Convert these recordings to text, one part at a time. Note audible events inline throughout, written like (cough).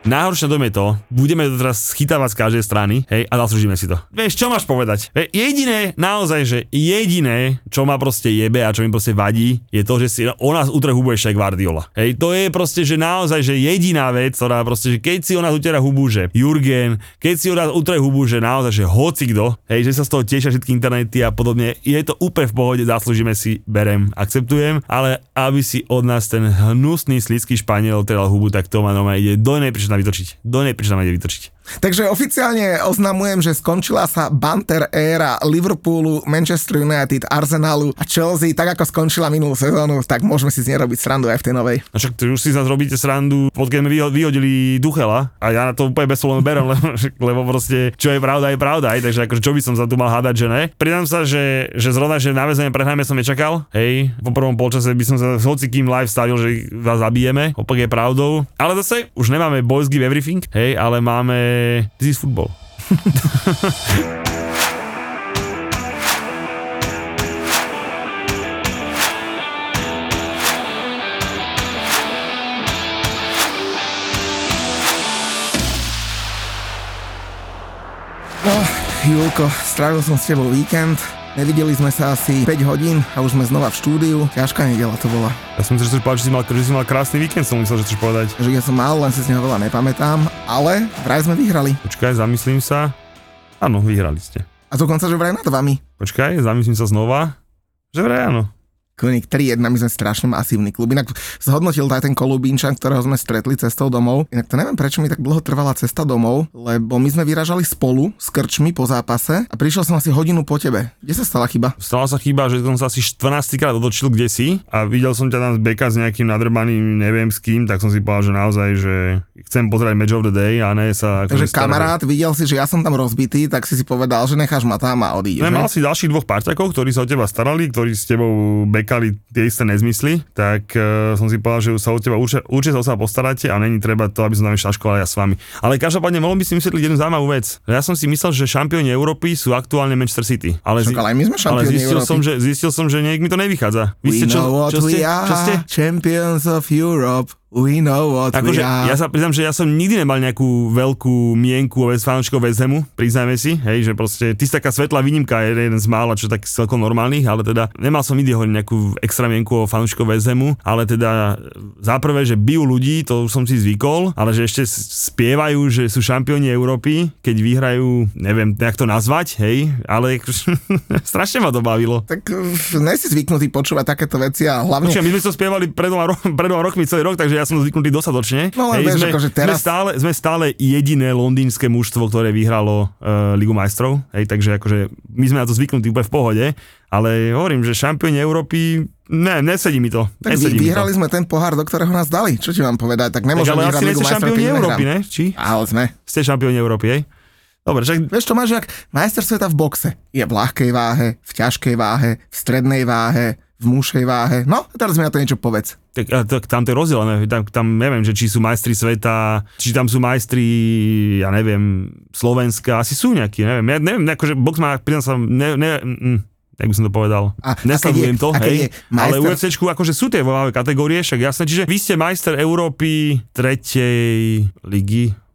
Najhoršie dom je to, budeme to teraz schytávať z každej strany, hej, a zaslúžime si to. Vieš, čo máš povedať? Hej, jediné, naozaj, že jediné, čo ma proste jebe a čo mi proste vadí, je to, že si o nás utre hubu ešte Guardiola. Hej, to je proste, že naozaj, že jediná vec, ktorá proste, že keď si o nás utiera hubu, že Jurgen, keď si o nás utre hubu, že naozaj, že hoci kto, hej, že sa z toho tešia všetky internety a podobne, je to úplne v pohode, zaslúžime si, berem, akceptujem, ale aby si od nás ten hnusný, slícky Španiel trel hubu, tak to ma ide do nej nám vytočiť. Do nej nám ide vytočiť. Takže oficiálne oznamujem, že skončila sa banter éra Liverpoolu, Manchester United, Arsenalu a Chelsea, tak ako skončila minulú sezónu, tak môžeme si z nej robiť srandu aj v tej novej. A však už si zase robíte srandu, odkiaľ sme vyhodili Duchela. A ja na to úplne bezpolom berem, (laughs) lebo, lebo proste čo je pravda, je pravda, aj, takže akože čo by som sa tu mal hádať, že ne. Pridám sa, že, že zrovna, že navezenie prehráme som nečakal, hej, po prvom polčase by som sa s hocikým live stavil, že vás zabijeme, opak je pravdou, ale zase už nemáme boys give everything, hej, ale máme this is football. No, Julko, strávil som s tebou víkend, Nevideli sme sa asi 5 hodín a už sme znova v štúdiu. Ťažká nedela to bola. Ja som myslel, že že si mal, že si mal krásny víkend, som myslel, že chceš povedať. Že ja som mal, len si z neho veľa nepamätám, ale vraj sme vyhrali. Počkaj, zamyslím sa. Áno, vyhrali ste. A dokonca, že vraj nad vami. Počkaj, zamyslím sa znova. Že vraj áno. Konik 3-1, my sme strašne masívny klub. Inak zhodnotil aj ten Kolubínčan, ktorého sme stretli cestou domov. Inak to neviem, prečo mi tak dlho trvala cesta domov, lebo my sme vyražali spolu s krčmi po zápase a prišiel som asi hodinu po tebe. Kde sa stala chyba? Stala sa chyba, že som sa asi 14 krát otočil kde si a videl som ťa tam z beka s nejakým nadrbaným neviem s kým, tak som si povedal, že naozaj, že chcem pozerať match of the day a ne sa... Takže kamarát, videl si, že ja som tam rozbitý, tak si si povedal, že necháš ma tam a odídeš. Ne, mal si ďalších dvoch parťakov, ktorí sa o teba starali, ktorí s tebou bek čakali tie isté nezmysly, tak uh, som si povedal, že sa od teba určite, určite sa o seba postaráte a není treba to, aby som tam šaškoval ja s vami. Ale každopádne mohol by si vysvetliť jednu zaujímavú vec. Ja som si myslel, že šampióni Európy sú aktuálne Manchester City. Ale, Však, ale my sme ale zistil Európy. som, že, zistil som, že nejak mi to nevychádza. Vy ste čo, čo, ste, čo ste? Champions of Europe. We know what akože. Ja sa priznám, že ja som nikdy nemal nejakú veľkú mienku o fanúšikov West Hamu, priznajme si, hej, že proste ty si taká svetlá výnimka, je jeden z mála, čo tak celkom normálnych, ale teda nemal som nikdy hovoriť nejakú extra mienku o fanúšikov West Hamu, ale teda za prvé, že bijú ľudí, to už som si zvykol, ale že ešte spievajú, že sú šampióni Európy, keď vyhrajú, neviem, jak to nazvať, hej, ale (laughs) strašne ma to bavilo. Tak ne si zvyknutý počúvať takéto veci a hlavne... Počujem, my sme to spievali pred dvoma, ro- pred dvoma rokmi celý rok, takže ja som zvyknutý dosadočne. No Hej, sme, akože teraz... sme, stále, sme stále jediné londýnske mužstvo, ktoré vyhralo uh, Ligu majstrov. Hej, takže akože my sme na to zvyknutí úplne v pohode. Ale hovorím, že šampióni Európy, ne, nesedí mi to. Tak nesedí vy, vyhrali to. sme ten pohár, do ktorého nás dali. Čo ti mám povedať? Tak nemôžeme tak, ale vyhrať Ligu majstrov, šampióni Európy, ne? Či? Ale sme. Ste šampióni Európy, hej? Dobre, však... Vieš, to máš jak majster sveta v boxe. Je v ľahkej váhe, v ťažkej váhe, v strednej váhe, v mušej váhe. No, teraz mi na to niečo povedz. Tak, tak tam to je rozdelené, tam, tam neviem, že či sú majstri sveta, či tam sú majstri, ja neviem, Slovenska, asi sú nejakí, neviem, ja neviem, akože box má, pridám sa, ne, ne, mm, jak by som to povedal. A, Nesledujem to, hej, majster... ale UFCčku akože sú tie vo kategórie, však jasné, čiže vy ste majster Európy tretej ligy, tak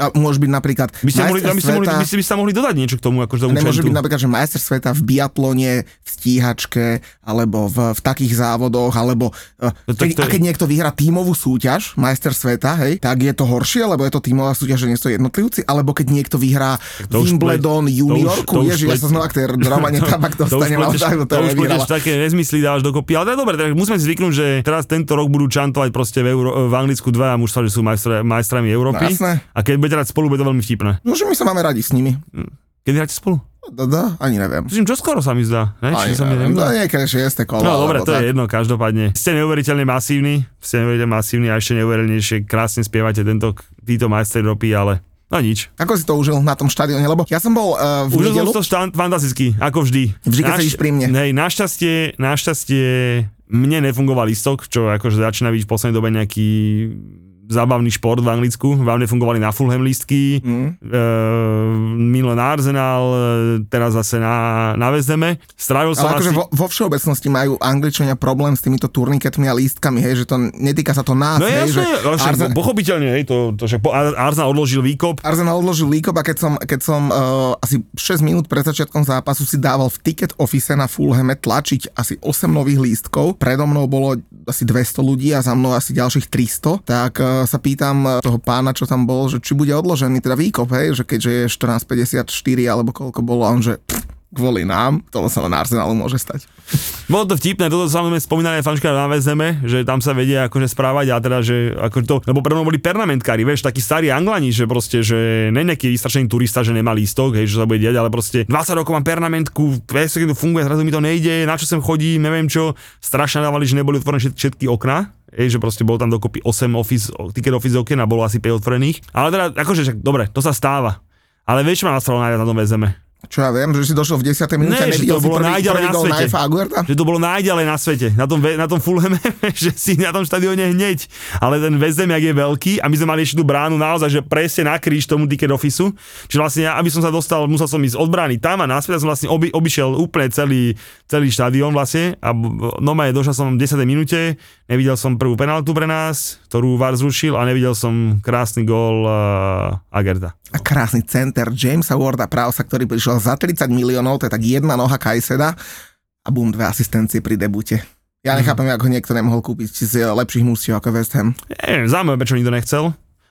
a môže byť napríklad by ste, mohli, by, ste mohli, by, ste, by ste mohli dodať niečo k tomu, akože tomu Nemôže byť napríklad, že majster sveta v biatlone, v stíhačke, alebo v, v takých závodoch, alebo e, no, keď, to je... a keď niekto vyhrá tímovú súťaž, majster sveta, hej, tak je to horšie, lebo je to tímová súťaž, že nie sú jednotlivci, alebo keď niekto vyhrá Wimbledon, juniorku, ježi, ja sa znova k tej drámane tabak dostanem, ale tak to, už budeš (laughs) také nezmysly dávaš dokopy, ale dobre, tak musíme si zvyknúť, že teraz tento rok budú čantovať proste v, Euro, v Anglicku dva mužstva, že sú majstrami Európy. No, a keď hrať spolu, bude to veľmi vtipné. No, že my sa máme radi s nimi. Kedy hráte spolu? Do, do, ani neviem. Tuším, čo skoro sa mi zdá. Ne? Ani sa mi neviem. No niekedy šieste kolo. No dobre, to tak. je jedno, každopádne. Ste neuveriteľne masívni, ste neuveriteľne masívni a ešte neuveriteľnejšie krásne spievate tento, títo majster Európy, ale no nič. Ako si to užil na tom štadióne? Lebo ja som bol uh, v Už som nedelu. to štan- fantasticky, ako vždy. Vždy, keď sedíš pri mne. Hej, našťastie, našťastie mne nefungoval listok, čo akože začína byť v poslednej dobe nejaký zábavný šport v Anglicku. Vám nefungovali na Fulham listky, mm. e, minule na Arsenal, e, teraz zase na, na Vezeme. Strávil som Ale akože asi... vo, vo všeobecnosti majú Angličania problém s týmito turniketmi a lístkami, hej, že to netýka sa to nás, No hej, jasne, že Arsenal... Arsenal, pochopiteľne, hej, to, to, že po, Arsenal odložil výkop, Arsenal odložil líkop a keď som, keď som uh, asi 6 minút pred začiatkom zápasu si dával v ticket office na Fulhame tlačiť asi 8 nových lístkov, predo mnou bolo asi 200 ľudí a za mnou asi ďalších 300, tak uh, sa pýtam toho pána, čo tam bol, že či bude odložený teda výkop, hej, že keďže je 14.54 alebo koľko bolo, a on že pff, kvôli nám, to sa len Arsenalu môže stať. Bolo to vtipné, toto samozrejme spomínané fanška na Vezeme, že tam sa vedia akože správať a teda, že ako to, lebo pre boli pernamentkári, vieš, takí starí anglani, že proste, že ne nejaký vystrašený turista, že nemá lístok, hej, že sa bude diať, ale proste 20 rokov mám pernamentku, vieš, keď to funguje, zrazu mi to nejde, na čo sem chodí, neviem čo, strašne dávali, že neboli otvorené všet- všetky okná, Hej, že proste bolo tam dokopy 8 office, ticket office okien a bolo asi 5 otvorených. Ale teda, akože, však, dobre, to sa stáva. Ale vieš, čo najviac na tom vezeme? Čo ja viem, že si došiel v 10. minúte Ne, že to bolo prvý, najďalej prvý na svete. Že to bolo najďalej na svete, na tom, na tom Fulhame, (laughs) že si na tom štadióne hneď, ale ten West Ham, je veľký a my sme mali ešte tú bránu naozaj, že presne na kríž tomu ticket officeu, čiže vlastne ja, aby som sa dostal, musel som ísť od brány tam a naspäť a som vlastne oby, obišiel úplne celý, celý štadión vlastne a no došiel som v 10. minúte, nevidel som prvú penaltu pre nás, ktorú VAR zrušil a nevidel som krásny gól uh, Agerta. A krásny center Jamesa Warda Prowsa, ktorý prišiel za 30 miliónov, to je tak jedna noha Kajseda a bum, dve asistencie pri debute. Ja nechápem, ako ho niekto nemohol kúpiť z lepších mústiev ako West Ham. Neviem, zaujímavé, prečo nikto nechcel.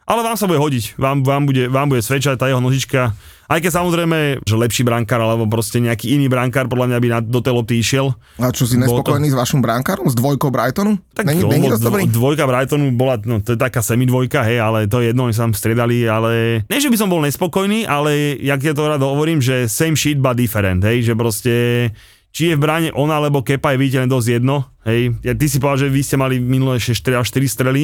Ale vám sa bude hodiť, vám, vám, bude, vám bude svedčať tá jeho nožička. Aj keď samozrejme, že lepší brankár, alebo proste nejaký iný brankár, podľa mňa by na, do tej lopty išiel. A čo si Bolo to- nespokojný s vašim brankárom, s dvojkou Brightonu? není, on není dosť dobrý? dvo- dvojka Brightonu bola, no to je taká semidvojka, hej, ale to je jedno, oni sa tam striedali, ale nie, že by som bol nespokojný, ale jak ja to rád hovorím, že same shit but different, hej, že proste či je v bráne ona alebo Kepa je viditeľne dosť jedno, hej. Ja, ty si povedal, že vy ste mali minulé ešte 4 až 4 strely,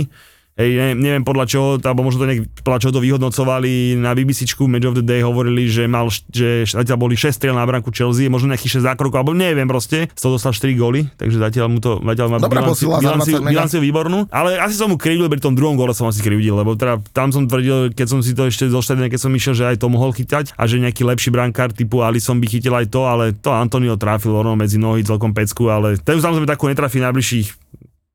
Hej, ne, neviem podľa čoho, alebo možno to nejak, podľa čoho to vyhodnocovali. Na BBCčku Match of the Day hovorili, že mal, že zatiaľ boli 6 striel na branku Chelsea, možno nejakých 6 zákrokov, alebo neviem proste, z toho dostal 4 góly, takže zatiaľ mu to, zatiaľ má bilanciu, posila za bilanciu, 20 mega. bilanciu výbornú, ale asi som mu krivdil, pri tom druhom góle som asi krivdil, lebo teda tam som tvrdil, keď som si to ešte zo štadiona, keď som išiel, že aj to mohol chytať a že nejaký lepší brankár typu Alisson by chytil aj to, ale to Antonio trafil rovno medzi nohy celkom pecku, ale ten už samozrejme takú netrafí najbližších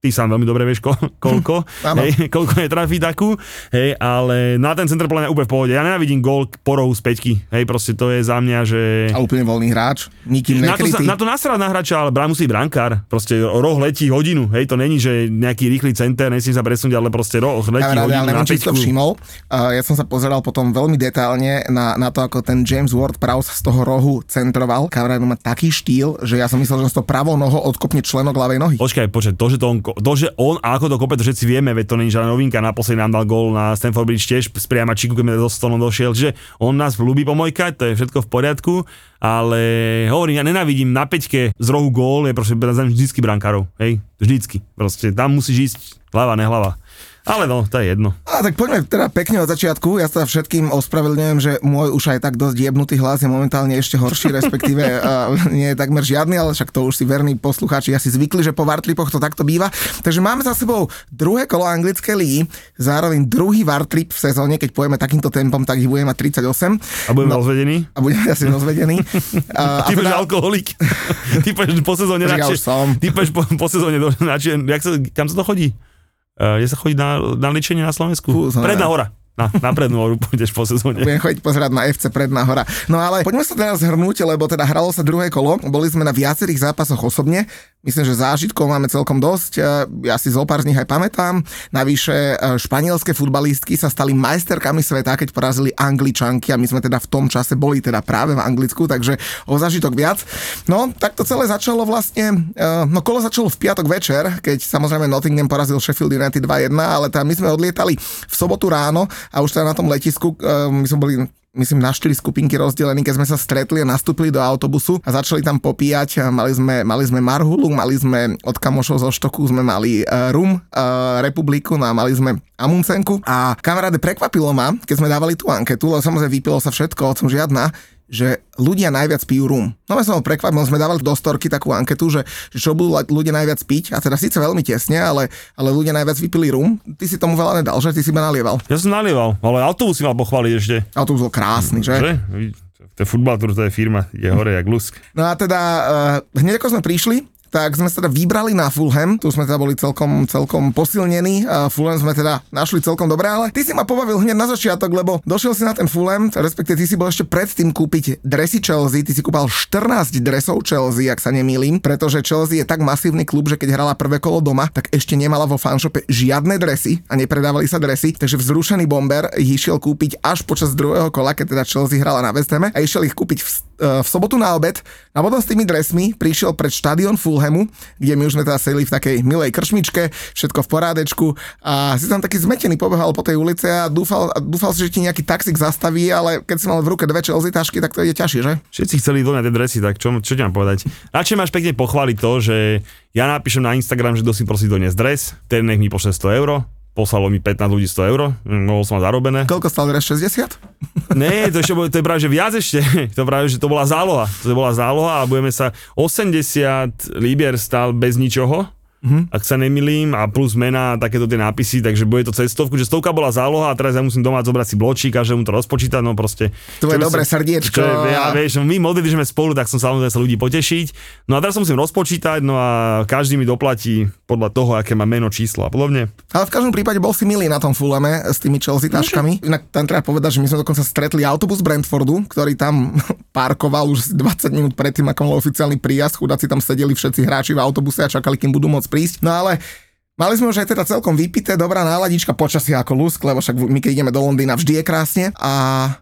ty sám veľmi dobre vieš, ko, koľko, (laughs) hej, koľko netrafí takú, hej, ale na ten center podľa mňa úplne v pohode. Ja nenávidím gól po rohu z peťky, hej, proste to je za mňa, že... A úplne voľný hráč, nikým Na to, na to na hráča, ale brán musí brankár. Proste roh letí hodinu, hej, to není, že nejaký rýchly center, nesmie sa presunúť, ale proste roh letí Kamaráde, hodinu na neviem, či si to peťku. všimol. Uh, ja som sa pozeral potom veľmi detailne na, na to, ako ten James Ward Prowse z toho rohu centroval. Kamaráde má taký štýl, že ja som myslel, že on s to pravou nohou odkopne členok ľavej nohy. Počkaj, počkaj, to, že, to, on, to, že on a ako to kope, to všetci vieme, veď to není žiadna novinka, naposledy nám dal gól na Stanford Bridge tiež z priamačiku, keď do stolom došiel, že on nás ľúbi pomojkať, to je všetko v poriadku, ale hovorím, ja nenávidím na peťke z rohu gól, je proste vždycky brankárov, hej, vždycky, proste tam musíš ísť hlava, nehlava. Ale no, to je jedno. A tak poďme teda pekne od začiatku. Ja sa všetkým ospravedlňujem, že môj už aj tak dosť jebnutý hlas je momentálne ešte horší, respektíve (laughs) uh, nie je takmer žiadny, ale však to už si verní poslucháči asi zvykli, že po Vartlipoch to takto býva. Takže máme za sebou druhé kolo anglickej ligy, zároveň druhý Vartlip v sezóne, keď pojeme takýmto tempom, tak ich budeme mať 38. A budeme No. rozvedení? A budeme (laughs) asi rozvedení. A, Ty budeš alkoholik. (laughs) Ty po sezóne Však ja radšej- už som. Ty po, po sezóne načie, jak sa, kam sa to chodí? Uh, je sa chodí na, na liečenie na Slovensku? Som Predná hora. Na, na prednú horu pôjdeš po sezóne. Budem chodiť pozerať na FC Predná hora. No ale poďme sa teraz zhrnúť, lebo teda hralo sa druhé kolo. Boli sme na viacerých zápasoch osobne. Myslím, že zážitkov máme celkom dosť. E, Ja si zo pár z nich aj pamätám. Navyše e, španielské futbalistky sa stali majsterkami sveta, keď porazili Angličanky a my sme teda v tom čase boli teda práve v Anglicku, takže o zážitok viac. No, tak to celé začalo vlastne, e, no kolo začalo v piatok večer, keď samozrejme Nottingham porazil Sheffield United 2-1, ale tam my sme odlietali v sobotu ráno a už teda na tom letisku, my sme boli myslím, na štyri skupinky rozdelení, keď sme sa stretli a nastúpili do autobusu a začali tam popíjať. Mali sme, mali sme marhulu, mali sme od kamošov zo štoku, sme mali uh, rum, uh, republiku, no a mali sme amuncenku. A kamaráde, prekvapilo ma, keď sme dávali tú anketu, lebo samozrejme vypilo sa všetko, som žiadna, že ľudia najviac pijú rum. No ja som ho prekvapil, sme dávali do storky takú anketu, že, že čo budú ľudia najviac piť, a teda síce veľmi tesne, ale, ale ľudia najviac vypili rum. Ty si tomu veľa nedal, že? Ty si ma nalieval. Ja som nalieval, ale autobus si mal pochváliť ešte. Autobus bol krásny, že? že? To je futbal, to je firma, je hore jak lusk. No a teda, uh, hneď ako sme prišli, tak sme sa teda vybrali na Fulham, tu sme teda boli celkom, celkom posilnení, a Fulham sme teda našli celkom dobre, ale ty si ma pobavil hneď na začiatok, lebo došiel si na ten Fulham, respektíve ty si bol ešte predtým kúpiť dresy Chelsea, ty si kúpal 14 dresov Chelsea, ak sa nemýlim, pretože Chelsea je tak masívny klub, že keď hrala prvé kolo doma, tak ešte nemala vo fanshope žiadne dresy a nepredávali sa dresy, takže vzrušený bomber išiel kúpiť až počas druhého kola, keď teda Chelsea hrala na West a išiel ich kúpiť v, v sobotu na obed a potom s tými dresmi prišiel pred štadión Fulham Fulhamu, kde my už sme teda sedeli v takej milej kršmičke, všetko v porádečku a si tam taký zmetený pobehal po tej ulici a dúfal, dúfal si, že ti nejaký taxik zastaví, ale keď si mal v ruke dve Chelsea tašky, tak to je ťažšie, že? Všetci chceli doňať tie dresy, tak čo, čo ti mám povedať? Radšej máš pekne pochváliť to, že ja napíšem na Instagram, že si prosí doniesť dres, ten nech mi pošle 100 euro, poslalo mi 15 ľudí 100 eur, mohol som mať zarobené. Koľko stal dres 60? Nie, to, ešte, to je práve, že viac ešte. (laughs) To práve, že to bola záloha. To bola záloha a budeme sa 80 libier stal bez ničoho mm-hmm. ak sa nemilím, a plus mena a takéto tie nápisy, takže bude to cestovku, že stovka bola záloha a teraz ja musím doma zobrať si bločík a že mu to rozpočítať, no proste. To je dobré sa, srdiečko. Je, ja, vieš, my modlili, sme spolu, tak som samozrejme sa ľudí potešiť. No a teraz sa musím rozpočítať, no a každý mi doplatí podľa toho, aké má meno, číslo a podobne. Ale v každom prípade bol si milý na tom Fulame s tými Chelsea taškami. Inak tam treba povedať, že my sme dokonca stretli autobus Brentfordu, ktorý tam (laughs) parkoval už 20 minút predtým, ako mal oficiálny príjazd. Chudáci tam sedeli všetci hráči v autobuse a čakali, kým budú môcť prísť. No ale Mali sme už aj teda celkom vypité, dobrá náladička, počasie ako lusk, lebo však my keď ideme do Londýna vždy je krásne a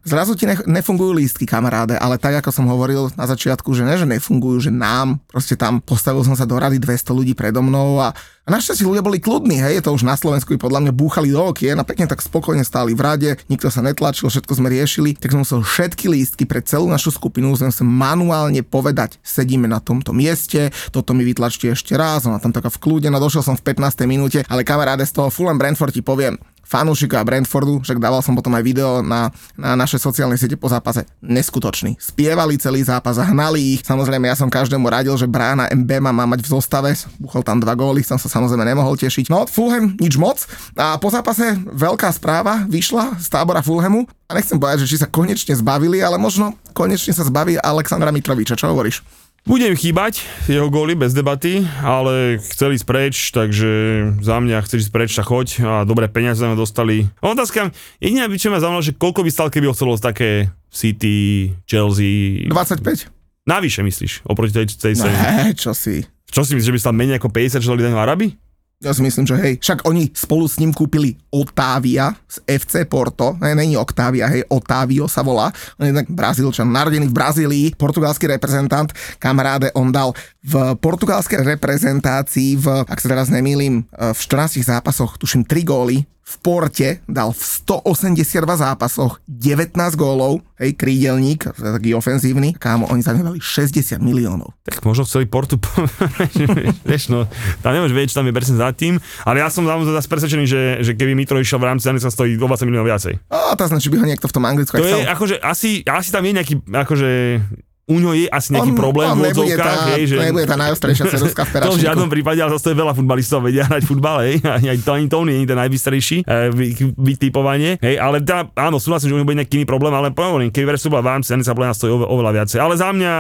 zrazu ti nefungujú lístky kamaráde, ale tak ako som hovoril na začiatku, že ne, že nefungujú, že nám, proste tam postavil som sa do rady 200 ľudí predo mnou a a našťastie ľudia boli kľudní, hej, je to už na Slovensku podľa mňa búchali do okien a pekne tak spokojne stáli v rade, nikto sa netlačil, všetko sme riešili, tak som musel všetky lístky pre celú našu skupinu, sme sa manuálne povedať, sedíme na tomto mieste, toto mi vytlačte ešte raz, ona tam taká v kľude, no došiel som v 15. minúte, ale kamaráde z toho Fulham Brentford ti poviem, fanúšika Brentfordu, však dával som potom aj video na, na naše sociálne siete po zápase. Neskutočný. Spievali celý zápas, hnali ich. Samozrejme, ja som každému radil, že brána Mbema má mať v zostave. Buchol tam dva góly, som sa samozrejme nemohol tešiť. No, Fulham nič moc. A po zápase veľká správa vyšla z tábora Fulhamu. A nechcem povedať, že či sa konečne zbavili, ale možno konečne sa zbaví Alexandra Mitroviča. Čo hovoríš? Budem chýbať jeho góly bez debaty, ale chceli ísť preč, takže za mňa chceš ísť preč, tak choď a dobré peniaze sme dostali. A otázka, jediná by čo ma zaujímalo, že koľko by stal, keby ho chcelo také City, Chelsea... 25. Navyše myslíš, oproti tej, tej Ne, čo si. Čo si myslíš, že by stal menej ako 50, čo dali daňu Arabi? Ja si myslím, že hej, však oni spolu s ním kúpili Otávia z FC Porto, ne, není Octavia, hej, Otávio sa volá, on je tak Brazílčan, narodený v Brazílii, portugalský reprezentant, kamaráde, on dal v portugalskej reprezentácii, v, ak sa teraz nemýlim, v 14 zápasoch, tuším 3 góly, v Porte dal v 182 zápasoch 19 gólov, hej, krídelník, taký ofenzívny, kámo, oni za dali 60 miliónov. Tak možno chceli Portu, (laughs) vieš, no, tam nemôžeš vedieť, čo tam je percent za tým, ale ja som zase presvedčený, že, že keby Mitro išiel v rámci sa stojí o 20 miliónov viacej. A znamená, či by ho niekto v tom Anglicku To je akože asi, asi tam je nejaký, akože u ňo je asi nejaký on, problém on v odzovkách, hej, že... nebude tá najostrejšia ceruzka v To (laughs) v žiadnom prípade, ale zase veľa futbalistov vedia hrať futbal, hej, aj to ani to nie je ten najvystrejší e, vytipovanie, hej, ale tá, áno, súhlasím, že u ňo bude nejaký iný problém, ale poviem, keď Versuba vám ceny sa podľa stojí oveľa viacej, ale za mňa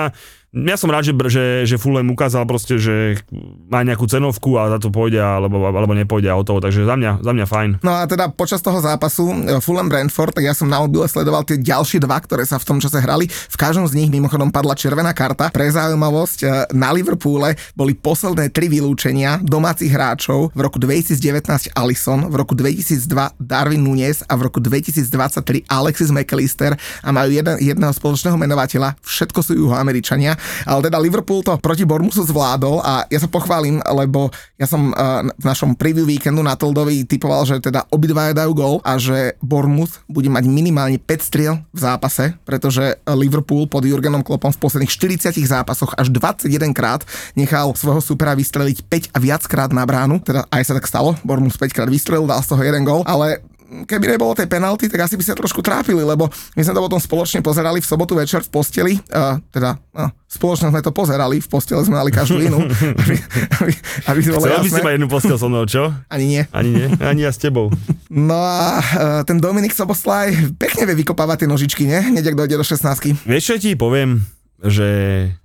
ja som rád, že, že, že Fulham ukázal proste, že má nejakú cenovku a za to pôjde alebo, alebo nepôjde a toho, takže za mňa, za mňa fajn. No a teda počas toho zápasu e, Fulham Brentford, tak ja som na mobile sledoval tie ďalšie dva, ktoré sa v tom čase hrali. V každom z nich mimochodom padla červená karta. Pre zaujímavosť e, na Liverpoole boli posledné tri vylúčenia domácich hráčov v roku 2019 Alisson, v roku 2002 Darwin Nunes a v roku 2023 Alexis McAllister a majú jeden, jedného spoločného menovateľa. Všetko sú juhoameričania Ale teda Liverpool to proti Bormusu zvládol a ja sa pochválim, lebo ja som uh, v našom preview víkendu na Toldovi typoval, že teda obidvaja dajú gol a že Bournemouth bude mať minimálne 5 striel v zápase, pretože Liverpool pod Jurgenom Klopom v posledných 40 zápasoch až 21 krát nechal svojho supera vystreliť 5 a viackrát na bránu, teda aj sa tak stalo, Bournemouth 5 krát vystrelil, dal z toho jeden gol, ale keby nebolo tej penalty, tak asi by sa trošku trápili, lebo my sme to potom spoločne pozerali v sobotu večer v posteli, uh, teda uh, spoločne sme to pozerali, v posteli sme mali každú inú, (laughs) aby, aby, aby to by si mať jednu postel so mnou, čo? Ani nie. Ani nie, ani ja s tebou. No a uh, ten Dominik Soboslaj pekne vie vykopávať tie nožičky, nie? Hneď ak dojde do 16 Vieš, čo ti poviem? Že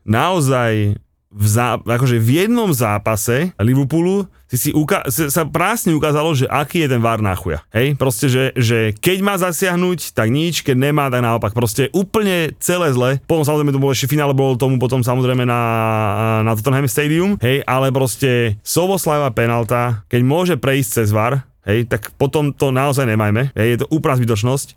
naozaj v, zá, akože v jednom zápase Liverpoolu si si uka- sa prásne ukázalo, že aký je ten VAR na. Hej, proste, že, že keď má zasiahnuť, tak nič, keď nemá, tak naopak. Proste úplne celé zle. Potom samozrejme to bolo ešte finále, bolo tomu potom samozrejme na, na Tottenham Stadium, hej, ale proste Soboslava penalta, keď môže prejsť cez VAR, hej, tak potom to naozaj nemajme. Hej, je to úplná.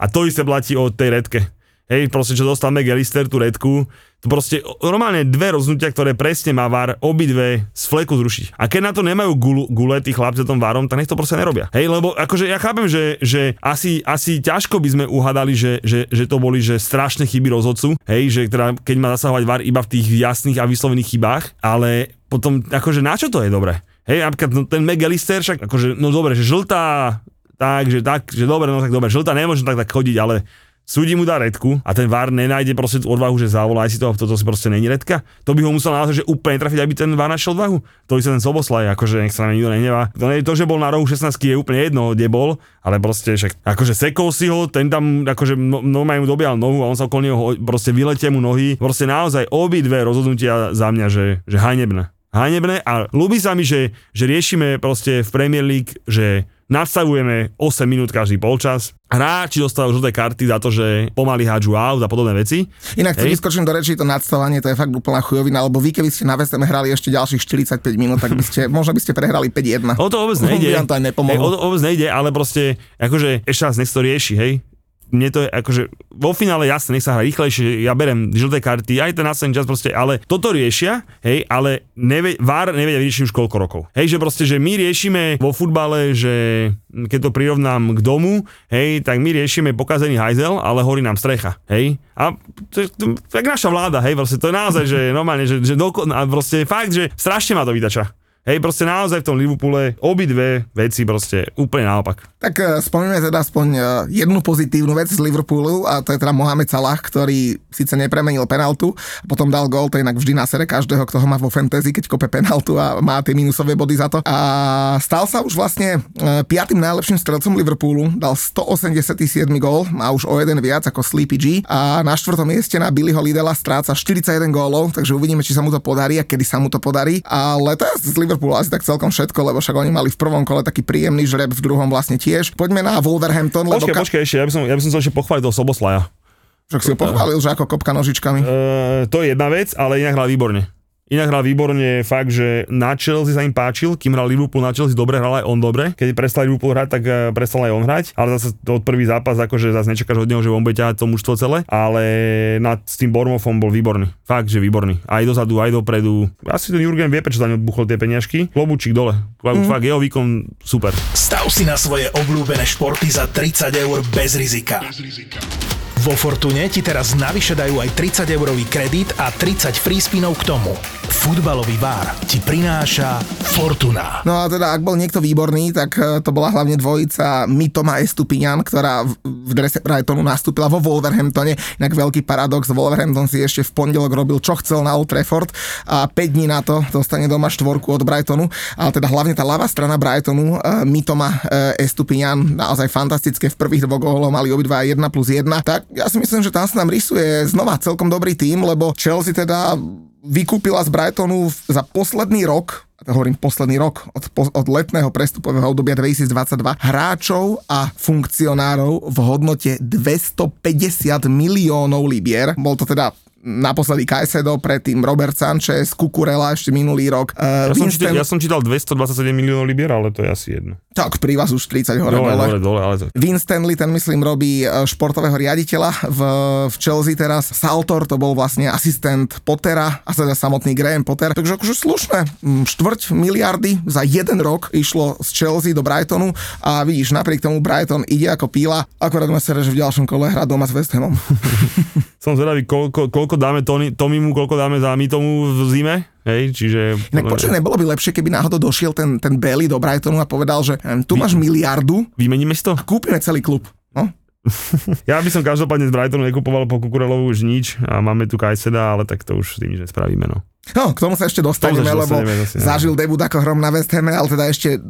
A to isté platí o tej redke. Hej, proste, čo dostal McAllister, tú redku, to proste normálne dve rozhodnutia, ktoré presne má VAR, obidve z fleku zrušiť. A keď na to nemajú gule, gule tí chlapci tom VARom, tak nech to proste nerobia. Hej, lebo akože ja chápem, že, že asi, asi ťažko by sme uhadali, že, že, že to boli že strašné chyby rozhodcu, hej, že teda, keď má zasahovať VAR iba v tých jasných a vyslovených chybách, ale potom akože na čo to je dobre? Hej, napríklad no, ten McAllister, však akože, no dobre, že žltá, tak, že tak, že dobre, no tak dobre, žltá nemôže tak, tak chodiť, ale súdi mu dá redku a ten VAR nenájde proste tú odvahu, že zavolaj si to, toto si proste není redka. To by ho musel naozaj, že úplne trafiť, aby ten VAR našiel odvahu. To by sa ten Soboslaj, akože nech sa na nikto nenevá. To, to, že bol na rohu 16 je úplne jedno, kde bol, ale proste však, akože sekol si ho, ten tam akože no, no mu dobial nohu a on sa okolo neho proste vyletie mu nohy. Proste naozaj obidve rozhodnutia za mňa, že, že hanebné. Hanebné a ľúbi sa mi, že, že riešime proste v Premier League, že nastavujeme 8 minút každý polčas, hráči dostávajú žlté karty za to, že pomaly hádžu aut a podobné veci. Inak keď vyskočím do reči, to nadstavanie, to je fakt úplná chujovina, lebo vy keby ste na Vesteme hrali ešte ďalších 45 minút, tak by ste, (laughs) možno by ste prehrali 5-1. O to vôbec nejde. (laughs) Hej, o to vôbec nejde, ale proste, akože ešte raz nech to rieši, hej mne to je akože vo finále jasne, nech sa hrá rýchlejšie, ja berem žlté karty, aj ten následný čas proste, ale toto riešia, hej, ale nevie, VAR nevedia vyriešiť už koľko rokov. Hej, že proste, že my riešime vo futbale, že keď to prirovnám k domu, hej, tak my riešime pokazený hajzel, ale horí nám strecha, hej. A to je tak naša vláda, hej, proste to je naozaj, že normálne, že, že doko, a proste fakt, že strašne ma to vytača. Hej, proste naozaj v tom Liverpoole obidve veci proste úplne naopak. Tak uh, spomíname teda aspoň uh, jednu pozitívnu vec z Liverpoolu a to je teda Mohamed Salah, ktorý síce nepremenil penaltu, potom dal gol, to inak vždy na sere každého, kto ho má vo fantasy, keď kope penaltu a má tie minusové body za to. A stal sa už vlastne uh, piatým najlepším strelcom Liverpoolu, dal 187 gól, má už o jeden viac ako Sleepy G a na štvrtom mieste na Billyho Lidela stráca 41 gólov, takže uvidíme, či sa mu to podarí a kedy sa mu to podarí. Ale to je z Liverpoolu Liverpool asi tak celkom všetko, lebo však oni mali v prvom kole taký príjemný žreb, v druhom vlastne tiež. Poďme na Wolverhampton. Lebo počkej, ka- počkej, ešte, ja by som, ja by som ešte pochváliť toho Soboslaja. Však si ho pochválil, že ako kopka nožičkami. Uh, to je jedna vec, ale inak hral výborne. Inak hral výborne fakt, že na Chelsea sa im páčil, kým hral Liverpool na Chelsea dobre, hral aj on dobre. Keď prestal Liverpool hrať, tak eh, prestal aj on hrať, ale zase to prvý zápas, akože zase nečakáš od neho, že on bude ťahať to mužstvo celé, ale nad s tým Bormofom bol výborný. Fakt, že výborný. Aj dozadu, aj dopredu. Asi ten Jurgen vie, prečo za ňo buchol tie peniažky. Klobučík dole. Mm. Fakt, jeho výkon super. Stav si na svoje obľúbené športy za 30 eur bez rizika. Bez rizika. Vo Fortune ti teraz navyše dajú aj 30 eurový kredit a 30 free spinov k tomu. Futbalový bar ti prináša Fortuna. No a teda, ak bol niekto výborný, tak e, to bola hlavne dvojica Mitoma Estupiňan, ktorá v drese Brightonu nastúpila vo Wolverhamptone. Inak veľký paradox, Wolverhampton si ešte v pondelok robil, čo chcel na Old Trafford a 5 dní na to dostane doma štvorku od Brightonu. Ale teda hlavne tá ľavá strana Brightonu, e, Mitoma e, Estupiňan, naozaj fantastické, v prvých dvoch góloch mali obidva 1 plus 1. Tak ja si myslím, že tam sa nám rysuje znova celkom dobrý tým, lebo Chelsea teda vykúpila z Brightonu za posledný rok hovorím posledný rok, od, od letného prestupového obdobia 2022, hráčov a funkcionárov v hodnote 250 miliónov libier. Bol to teda naposledy Kajsedo, predtým Robert Sanchez, Kukurela ešte minulý rok. Uh, ja, som čítal, ja som čítal 227 miliónov libier, ale to je asi jedno. Tak, pri vás už 30 hore, dole, dole. dole, ale to... Vin Stanley, ten myslím robí e, športového riaditeľa v, v Chelsea teraz. Saltor, to bol vlastne asistent Pottera a teda samotný Graham Potter. Takže akože slušné, mm, štvrť miliardy za jeden rok išlo z Chelsea do Brightonu a vidíš, napriek tomu Brighton ide ako píla, akorát ma sere, že v ďalšom kole hrá doma s West Hamom. (laughs) Som zvedavý, koľko, koľko dáme Tony, Tomimu, koľko dáme za tomu v zime. Hej, čiže... Inak počuj, nebolo by lepšie, keby náhodou došiel ten, ten Bailey do Brightonu a povedal, že tu máš miliardu Vymeníme si to? a kúpime celý klub. No? (laughs) Ja by som každopádne z Brightonu nekupoval po Kukurelovu už nič a máme tu Kajseda, ale tak to už s tým nič nespravíme. No. No, k tomu sa ešte dostaneme, Tomu lebo dostaneme zase, no. zažil debut ako hrom na West Hame, ale teda ešte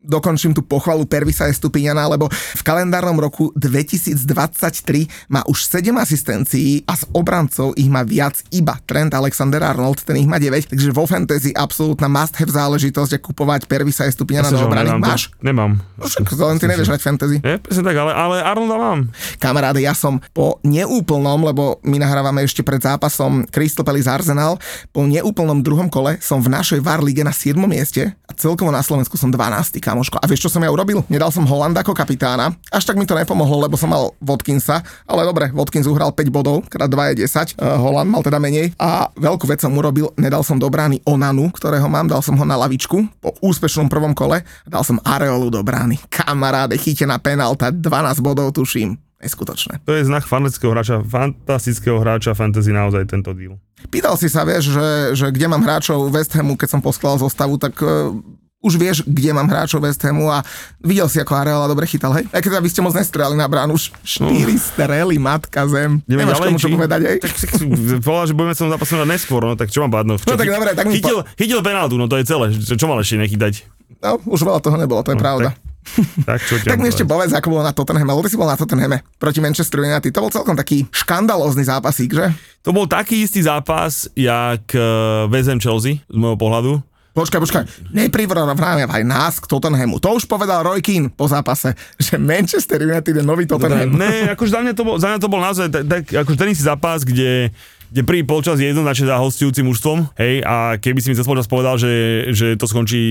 dokončím tú pochvalu Pervisa Estupiniana, lebo v kalendárnom roku 2023 má už 7 asistencií a z obrancov ich má viac iba Trent Alexander-Arnold, ten ich má 9, takže vo fantasy absolútna must-have záležitosť je kupovať Pervisa Estupiniana Jasne, do obrany. nemám, Máš? Nemám. No však to len ty nevieš hrať fantasy. Presne tak, ale, ale Arnolda mám. Kamaráde, ja som po neúplnom, lebo my nahrávame ešte pred zápasom Crystal Palace Arsenal, po neúplnom druhom kole som v našej VAR lige na 7. mieste a celkovo na Slovensku som 12. kamoško. A vieš, čo som ja urobil? Nedal som Holanda ako kapitána. Až tak mi to nepomohlo, lebo som mal Watkinsa, ale dobre, Watkins uhral 5 bodov, krát 2 je 10, uh, Holand mal teda menej. A veľkú vec som urobil, nedal som do brány Onanu, ktorého mám, dal som ho na lavičku po úspešnom prvom kole, dal som Areolu do brány. Kamaráde, chytená penálta, 12 bodov tuším. Neskutočné. To je znak fantastického hráča, fantastického hráča fantasy naozaj tento deal. Pýtal si sa, vieš, že, že kde mám hráčov West Hamu, keď som poskladal zostavu, tak uh, už vieš, kde mám hráčov West Hamu a videl si, ako Areola dobre chytal, hej? Aj keď vy ste moc nestrelali na bránu, už 4 strely, matka zem. Ideme Nemáš ďalej, komu čo povedať, hej? Tak povedal, že budeme sa mu zápasu neskôr, no tak čo mám bádno? No tak dobre, tak mi chytil, chytil penáltu, no to je celé. Čo, čo mal ešte nechytať? No, už veľa toho nebolo, to je No, pravda. Tak čo ti (laughs) Tak mi ešte povedz, ako bolo na Tottenhame, lebo ty si bol na Tottenhame proti Manchesteru United. To bol celkom taký škandalózny zápasík, že? To bol taký istý zápas, jak uh, Vezem Chelsea, z môjho pohľadu. Počkaj, počkaj, neprirovnáme aj nás k Tottenhamu. To už povedal Roy Keane po zápase, že Manchester United je nový Tottenham. Ne, akože za mňa to bol, za mňa to bol naozaj tak, akože ten istý zápas, kde kde prvý polčas je jednoznačne za hostujúcim mužstvom, hej, a keby si mi cez polčas povedal, že, že to skončí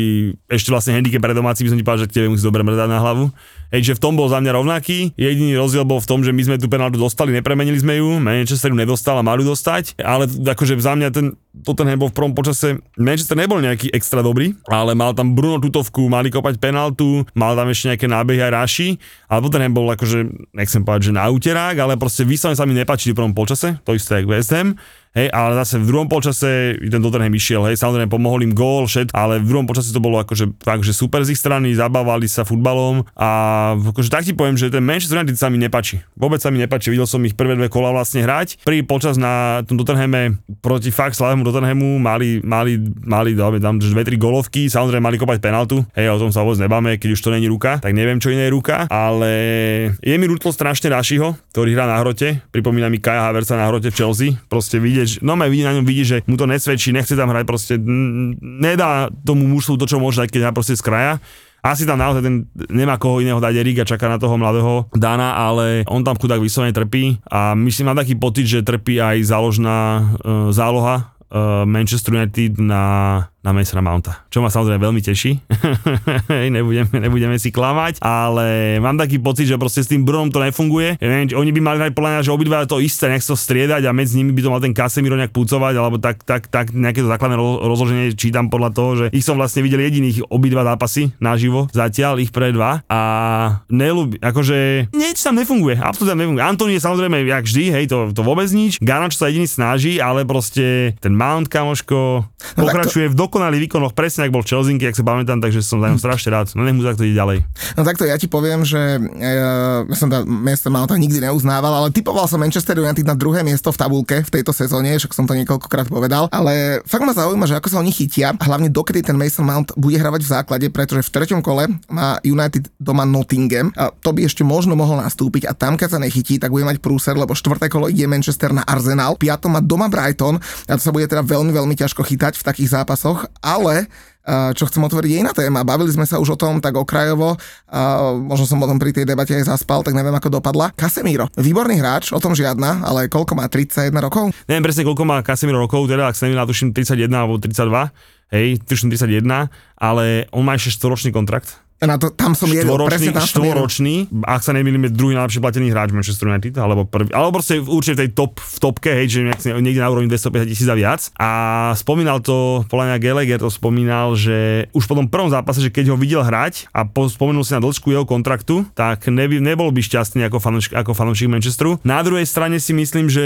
ešte vlastne handicap pre domáci, by som ti povedal, že tebe musí dobre mrdať na hlavu. Hej, že v tom bol za mňa rovnaký. Jediný rozdiel bol v tom, že my sme tú penáltu dostali, nepremenili sme ju, Manchester ju nedostal a mali dostať, ale akože za mňa ten Tottenham bol v prvom počase, Manchester nebol nejaký extra dobrý, ale mal tam Bruno tutovku, mali kopať penáltu, mal tam ešte nejaké nábehy aj Raši, ale Tottenham bol akože, nechcem povedať, že na úterák, ale proste vyslovene sa mi nepáčili v prvom počase, to isté ako West Ham. Hej, ale zase v druhom počase ten Tottenham išiel, hej, samozrejme pomohol im gól, šet, ale v druhom počase to bolo akože, akože super z ich strany, zabávali sa futbalom a akože tak ti poviem, že ten Manchester United sa mi nepáči. Vôbec sa mi nepáči, videl som ich prvé dve kola vlastne hrať. Prvý počas na tom Tottenhame proti fakt slavému Tottenhamu mali, mali, mali dáme tam dve, tri golovky, samozrejme mali kopať penaltu, hej, o tom sa vôbec nebáme, keď už to není ruka, tak neviem, čo iné je ruka, ale je mi ľúto strašne Rašiho, ktorý hrá na hrote, pripomína mi Kaja Haversa na hrote v Chelsea, proste vidieť, no vidí na ňom vidí, že mu to nesvedčí, nechce tam hrať, proste nedá tomu mužstvu to, čo môže dať, keď hrá proste z kraja. Asi tam naozaj ten, nemá koho iného dať Erik čaká na toho mladého Dana, ale on tam chudák vyslovene trpí a myslím, mám taký pocit, že trpí aj záložná uh, záloha uh, Manchester United na, na Masona Mounta, čo ma samozrejme veľmi teší. (laughs) Nebudeme, nebudeme si klamať, ale mám taký pocit, že proste s tým Brunom to nefunguje. Ja neviem, oni by mali hrať podľa mňa, že obidva to isté, nech sa striedať a medzi nimi by to mal ten Casemiro nejak púcovať, alebo tak, tak, tak nejaké to základné ro- rozloženie čítam podľa toho, že ich som vlastne videl jediných obidva zápasy naživo, zatiaľ ich pre dva a nelúbi, akože nič tam nefunguje, absolútne nefunguje. Antony je samozrejme, jak vždy, hej, to, to vôbec nič. Garnač sa jediný snaží, ale proste ten Mount, kamoško, No pokračuje v dokonalých výkonoch, presne ak bol v Chelsea, ak sa pamätám, takže som za ňom strašne rád. No nech mu takto ide ďalej. No takto ja ti poviem, že ja, ja som tá miesto Malta nikdy neuznával, ale typoval som Manchester United na druhé miesto v tabulke v tejto sezóne, však som to niekoľkokrát povedal, ale fakt ma zaujíma, že ako sa oni chytia hlavne dokedy ten Mason Mount bude hravať v základe, pretože v treťom kole má United doma Nottingham a to by ešte možno mohol nastúpiť a tam keď sa nechytí, tak bude mať prúser, lebo štvrté kolo ide Manchester na Arsenal, piatom má doma Brighton a to sa bude teda veľmi, veľmi ťažko chytať v takých zápasoch, ale a čo chcem otvoriť je iná téma. Bavili sme sa už o tom tak okrajovo, a možno som potom pri tej debate aj zaspal, tak neviem ako dopadla. Casemiro, výborný hráč, o tom žiadna, ale koľko má, 31 rokov? Neviem presne, koľko má Casemiro rokov, teda ak sa neviem, tuším 31 alebo 32, hej, tuším 31, ale on má ešte 100 kontrakt, Na to, tam som jedol, štvoročný, tam štvoročný ak sa nemýlim, je druhý najlepšie platený hráč Manchester United, alebo prvý, alebo proste určite v tej top, v topke, hej, že niekde na úrovni 250 tisíc a viac. A spomínal to, podľa mňa Gallagher to spomínal, že už po tom prvom zápase, že keď ho videl hrať a po, spomenul si na dĺžku jeho kontraktu, tak neby, nebol by šťastný ako fanúšik, ako fanúšik Manchesteru. Na druhej strane si myslím, že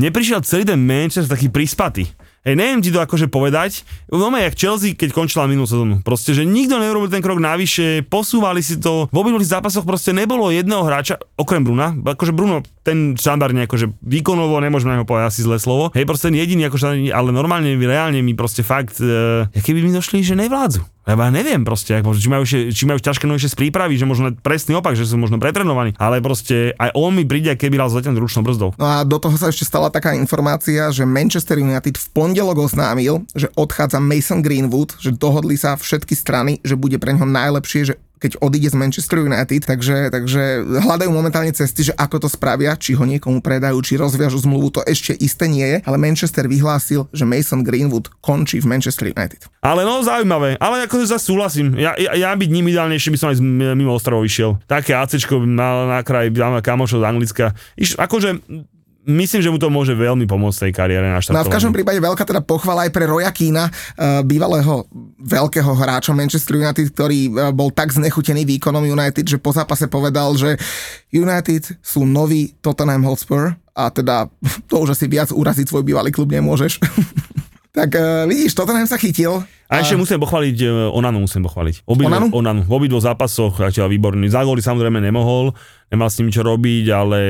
neprišiel celý ten Manchester taký prispatý. Hej, neviem ti to akože povedať. No jak Chelsea, keď končila minulú sezónu. Proste, že nikto neurobil ten krok navyše, posúvali si to. V obidvoch zápasoch proste nebolo jedného hráča, okrem Bruna. Akože Bruno, ten štandardne, akože výkonovo, nemôžeme ho povedať asi zlé slovo. Hej, proste ten jediný, akože, ale normálne, reálne mi proste fakt, e, keby mi došli, že nevládzu. Lebo ja neviem proste, či majú, či majú ťažké nohy z prípravy, že možno presný opak, že sú možno pretrenovaní. Ale proste aj on mi príde, keby hral zletený ručnou brzdou. No a do toho sa ešte stala taká informácia, že Manchester United v pondelok oznámil, že odchádza Mason Greenwood, že dohodli sa všetky strany, že bude pre neho najlepšie, že keď odíde z Manchester United, takže, takže hľadajú momentálne cesty, že ako to spravia, či ho niekomu predajú, či rozviažu zmluvu, to ešte isté nie je, ale Manchester vyhlásil, že Mason Greenwood končí v Manchester United. Ale no, zaujímavé, ale ako sa súhlasím, ja, ja, ja byť ním ideálnejšie by som aj mimo ostrovov išiel. Také ACčko na, na kraj, dáme kamošov z Anglicka. Iš, akože myslím, že mu to môže veľmi pomôcť tej kariére na No a v každom prípade veľká teda pochvala aj pre Roya Kína, eh, bývalého veľkého hráča Manchester United, ktorý eh, bol tak znechutený výkonom United, že po zápase povedal, že United sú nový Tottenham Hotspur a teda (laughs) to už asi viac uraziť svoj bývalý klub nemôžeš. (laughs) tak uh, vidíš, Tottenham sa chytil. A ešte musím pochváliť, Onanu musím pochváliť. Obidvo, Onanu? Onanu. V obidvoch zápasoch zatiaľ výborný. Za góly samozrejme nemohol, nemal s ním čo robiť, ale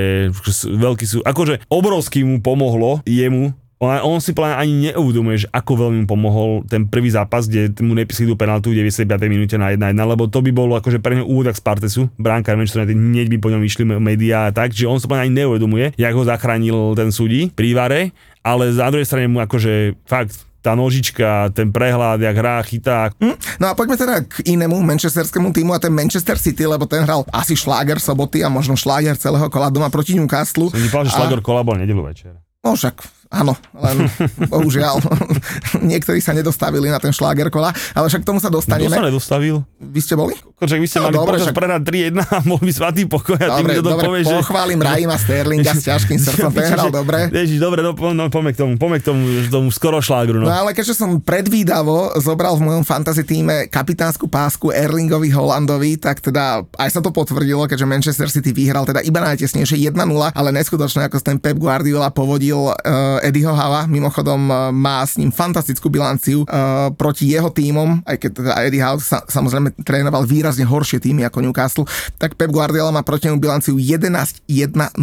veľký sú, akože obrovský mu pomohlo jemu, on, on si plán ani neuvedomuje, že ako veľmi mu pomohol ten prvý zápas, kde mu nepísali tú penaltu v 95. minúte na 1-1, lebo to by bolo akože pre neho úvod z Spartesu, bránka Manchester United, hneď by po ňom išli médiá a tak, že on sa plán ani neuvedomuje, jak ho zachránil ten súdi pri Vare, ale za druhej strane mu akože fakt tá nožička, ten prehľad, jak hrá, chytá. Hm? No a poďme teda k inému manchesterskému týmu a ten Manchester City, lebo ten hral asi šláger soboty a možno šláger celého kola doma proti Newcastle. Som že šláger kola bol nedelu večer. No však Áno, len (laughs) bohužiaľ (laughs) niektorí sa nedostavili na ten šláger kola, ale však k tomu sa dostaneme. Kto sa nedostavil? Vy ste boli? Kočak, vy ste no, mali dobre, však... prerať 3-1 a mohli svatý pokoj a dobre, tým, dobre, povie, že... pochválim Raima Sterlinga s ťažkým srdcom, ten hral dobre. Ježiš, dobre, no, no poďme k tomu, poďme k tomu, tomu skoro šlágru. No. no ale keďže som predvídavo zobral v mojom fantasy týme kapitánsku pásku Erlingovi Holandovi, tak teda aj sa to potvrdilo, keďže Manchester City vyhral teda iba najtesnejšie 1-0, ale neskutočne ako ten Pep Guardiola povodil uh, Eddieho Hava. Mimochodom e, má s ním fantastickú bilanciu uh, proti jeho týmom, aj keď teda Eddie Howe sa, samozrejme trénoval výrazne horšie týmy ako Newcastle, tak Pep Guardiola má proti nemu bilanciu 11-1-0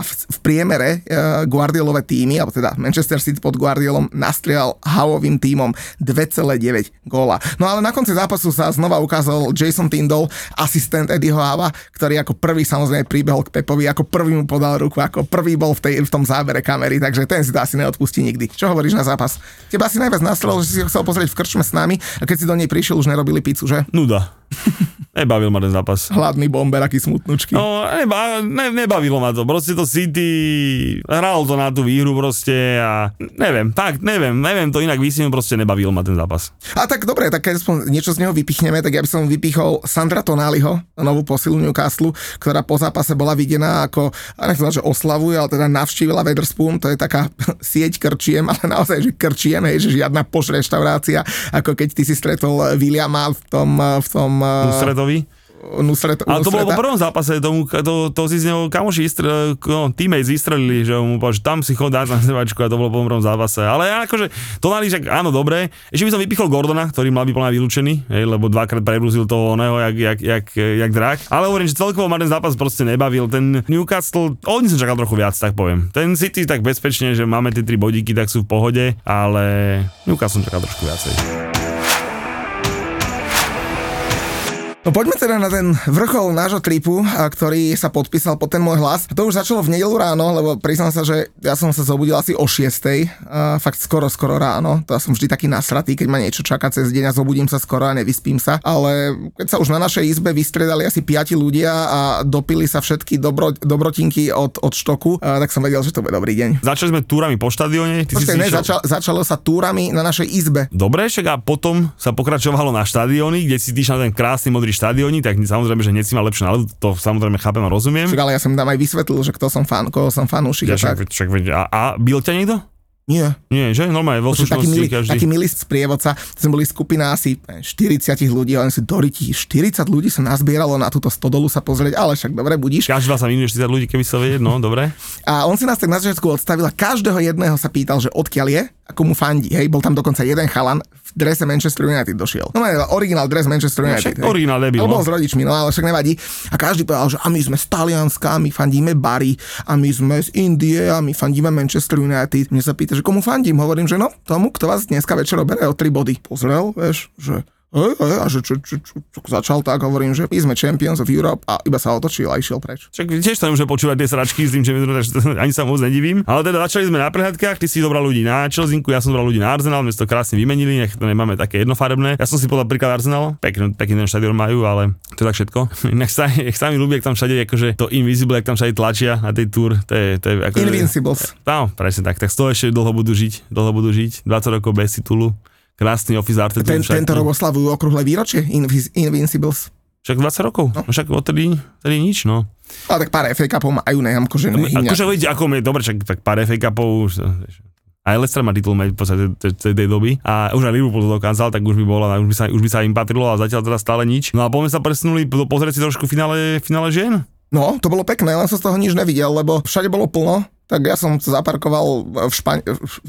v, v priemere uh, Guardiolové týmy, alebo teda Manchester City pod Guardiolom nastrial Howeovým týmom 2,9 góla. No ale na konci zápasu sa znova ukázal Jason Tindall, asistent Eddieho Hava, ktorý ako prvý samozrejme príbehol k Pepovi, ako prvý mu podal ruku, ako prvý bol v, tej, v tom zábere kamery, takže ten si to asi neodpustí nikdy. Čo hovoríš na zápas? Teba asi najviac nastrelil, že si ho chcel pozrieť v krčme s nami a keď si do nej prišiel, už nerobili pizzu, že? Nuda. (laughs) Nebavil ma ten zápas. Hladný bomber, aký smutnučky. No, neba, ne, nebavilo ma to. Proste to City hral to na tú výhru proste a neviem, tak neviem, neviem to inak vysím, proste nebavil ma ten zápas. A tak dobre, tak keď aspoň niečo z neho vypichneme, tak ja by som vypichol Sandra Tonaliho, novú posilu Newcastle, ktorá po zápase bola videná ako, nechcem že oslavuje, ale teda navštívila Weatherspoon, to je taká (laughs) sieť krčiem, ale naozaj, že krčiem, hej, že žiadna poš reštaurácia, ako keď ty si stretol Williama v tom, v tom Nusretovi? Nusret, Ale to bolo po prvom zápase, tomu, to, to si z neho kamoši istre, no, teammates vystrelili, že mu povedal, že tam si chod dať na sevačku a to bolo po prvom zápase. Ale akože, to nali, že áno, dobre. Ešte by som vypichol Gordona, ktorý mal byť plná vylúčený, hej, lebo dvakrát prebrúzil toho oného, jak, jak, jak, jak drak. Ale hovorím, že celkovo ma ten zápas proste nebavil. Ten Newcastle, od som čakal trochu viac, tak poviem. Ten City tak bezpečne, že máme tie tri bodíky, tak sú v pohode, ale Newcastle som čakal trošku viacej. No poďme teda na ten vrchol nášho tripu, ktorý sa podpísal pod ten môj hlas. To už začalo v nedelu ráno, lebo priznám sa, že ja som sa zobudil asi o 6. A fakt skoro, skoro ráno. To ja som vždy taký nasratý, keď ma niečo čaká cez deň a zobudím sa skoro a nevyspím sa. Ale keď sa už na našej izbe vystredali asi piati ľudia a dopili sa všetky dobro, dobrotinky od, od štoku, tak som vedel, že to bude dobrý deň. Začali sme túrami po štadióne. Ty Počkej, si ne, začal, začalo sa túrami na našej izbe. Dobre, však a potom sa pokračovalo na štadióny, kde si týš na ten krásny modrý modrí štadióni, tak samozrejme, že neci má lepšiu náladu, to samozrejme chápem a rozumiem. Však, ale ja som tam aj vysvetlil, že kto som fan, koho som fanúšik. Ja, však, však, a, a byl ťa niekto? Nie. Nie, že? Normálne, vo taký milý, každý. taký milý sprievodca, sme boli skupina asi 40 ľudí, a oni si doriti, 40 ľudí sa nazbieralo na túto stodolu sa pozrieť, ale však dobre, budíš. Každá sa minuje 40 ľudí, keby sa vedieť, no, dobre. A on si nás tak na začiatku odstavil a každého jedného sa pýtal, že odkiaľ je, ako mu fandí, hej, bol tam dokonca jeden chalan, v drese Manchester United došiel. No originál dres Manchester no, United. No, originál debil. No. s rodičmi, no ale však nevadí. A každý povedal, že a my sme z Talianska, my fandíme Bari, a my sme z Indie, a my fandíme Manchester United. Mne sa pýta, že komu fandím? Hovorím, že no, tomu, kto vás dneska večer bere o 3 body. Pozrel, vieš, že a že čo, čo, čo, čo, začal tak, hovorím, že my sme Champions of Europe a iba sa otočil a išiel preč. Čak tiež to nemôže počúvať tie sračky s tým takže (laughs) ani sa moc nedivím. Ale teda začali sme na prehľadkách, ty si dobral ľudí na Chelsea, ja som dobral ľudí na Arsenal, my to krásne vymenili, nech to nemáme také jednofarebné. Ja som si podal príklad Arsenal, pekný, pekný ten štadión majú, ale to je tak všetko. (laughs) Nech sa, nech sa mi ľúbi, ak tam všade akože to Invisible, ak tam všade tlačia na tej tour, to je, to je ako, Invincibles. No, presne tak, tak z toho ešte dlho budú žiť, dlho budú žiť, 20 rokov bez titulu krásny office art. Ten, tento rok oslavujú okrúhle výročie Invis, Invincibles. Však 20 rokov, no. však odtedy, odtedy nič, no. Ale tak pár FA Cupov majú, ne, akože. Akože vidíte, ako je, dobre, však tak pár FA Cupov, aj Leicester má titul v podstate tej, tej doby a už aj Liverpool to dokázal, tak už by bola, už by sa, už by sa im patrilo a zatiaľ teda stále nič. No a poďme sa presunuli pozrieť si trošku finále, finále žien. No, to bolo pekné, len som z toho nič nevidel, lebo všade bolo plno tak ja som zaparkoval v Špani-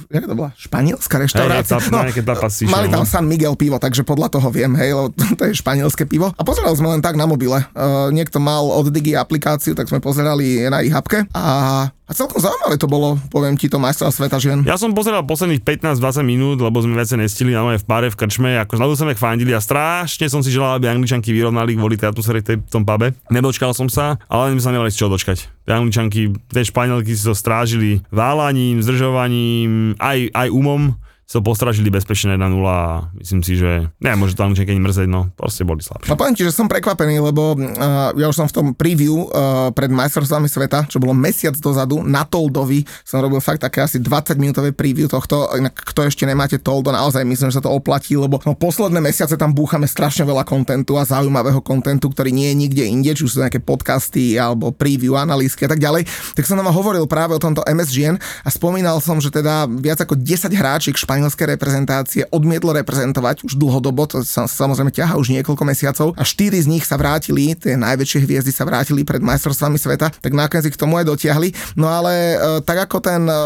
jak to bola? Španielská reštaurácia? Hey, no, mali tam no. San Miguel pivo, takže podľa toho viem, hej, lebo (laughs) to je španielské pivo. A pozerali sme len tak na mobile. Uh, niekto mal od Digi aplikáciu, tak sme pozerali na ich hapke a a celkom zaujímavé to bolo, poviem ti to, majstra sveta žien. Ja som pozeral posledných 15-20 minút, lebo sme veci nestili na v pare v krčme, ako som ich fandili a strašne som si želal, aby Angličanky vyrovnali kvôli tej atmosfére v tom pube. Nedočkal som sa, ale my sa nemali z čoho dočkať. Angličanky, tie Španielky si to strážili válaním, zdržovaním, aj, aj umom sa postražili bezpečne 1-0 a myslím si, že ne, môže to Angličanky mrzeť, no proste boli slabšie. No poviem ti, že som prekvapený, lebo uh, ja už som v tom preview uh, pred majstrovstvami sveta, čo bolo mesiac dozadu, na Toldovi som robil fakt také asi 20 minútové preview tohto, inak kto ešte nemáte Toldo, naozaj myslím, že sa to oplatí, lebo no, posledné mesiace tam búchame strašne veľa kontentu a zaujímavého kontentu, ktorý nie je nikde inde, či už sú nejaké podcasty alebo preview, analýzky a tak ďalej. Tak som nám hovoril práve o tomto MSGN a spomínal som, že teda viac ako 10 hráčiek španielskej reprezentácie odmietlo reprezentovať už dlhodobo, to sa samozrejme ťaha už niekoľko mesiacov a štyri z nich sa vrátili, tie najväčšie hviezdy sa vrátili pred majstrovstvami sveta, tak nakoniec k tomu aj dotiahli. No ale e, tak ako ten e,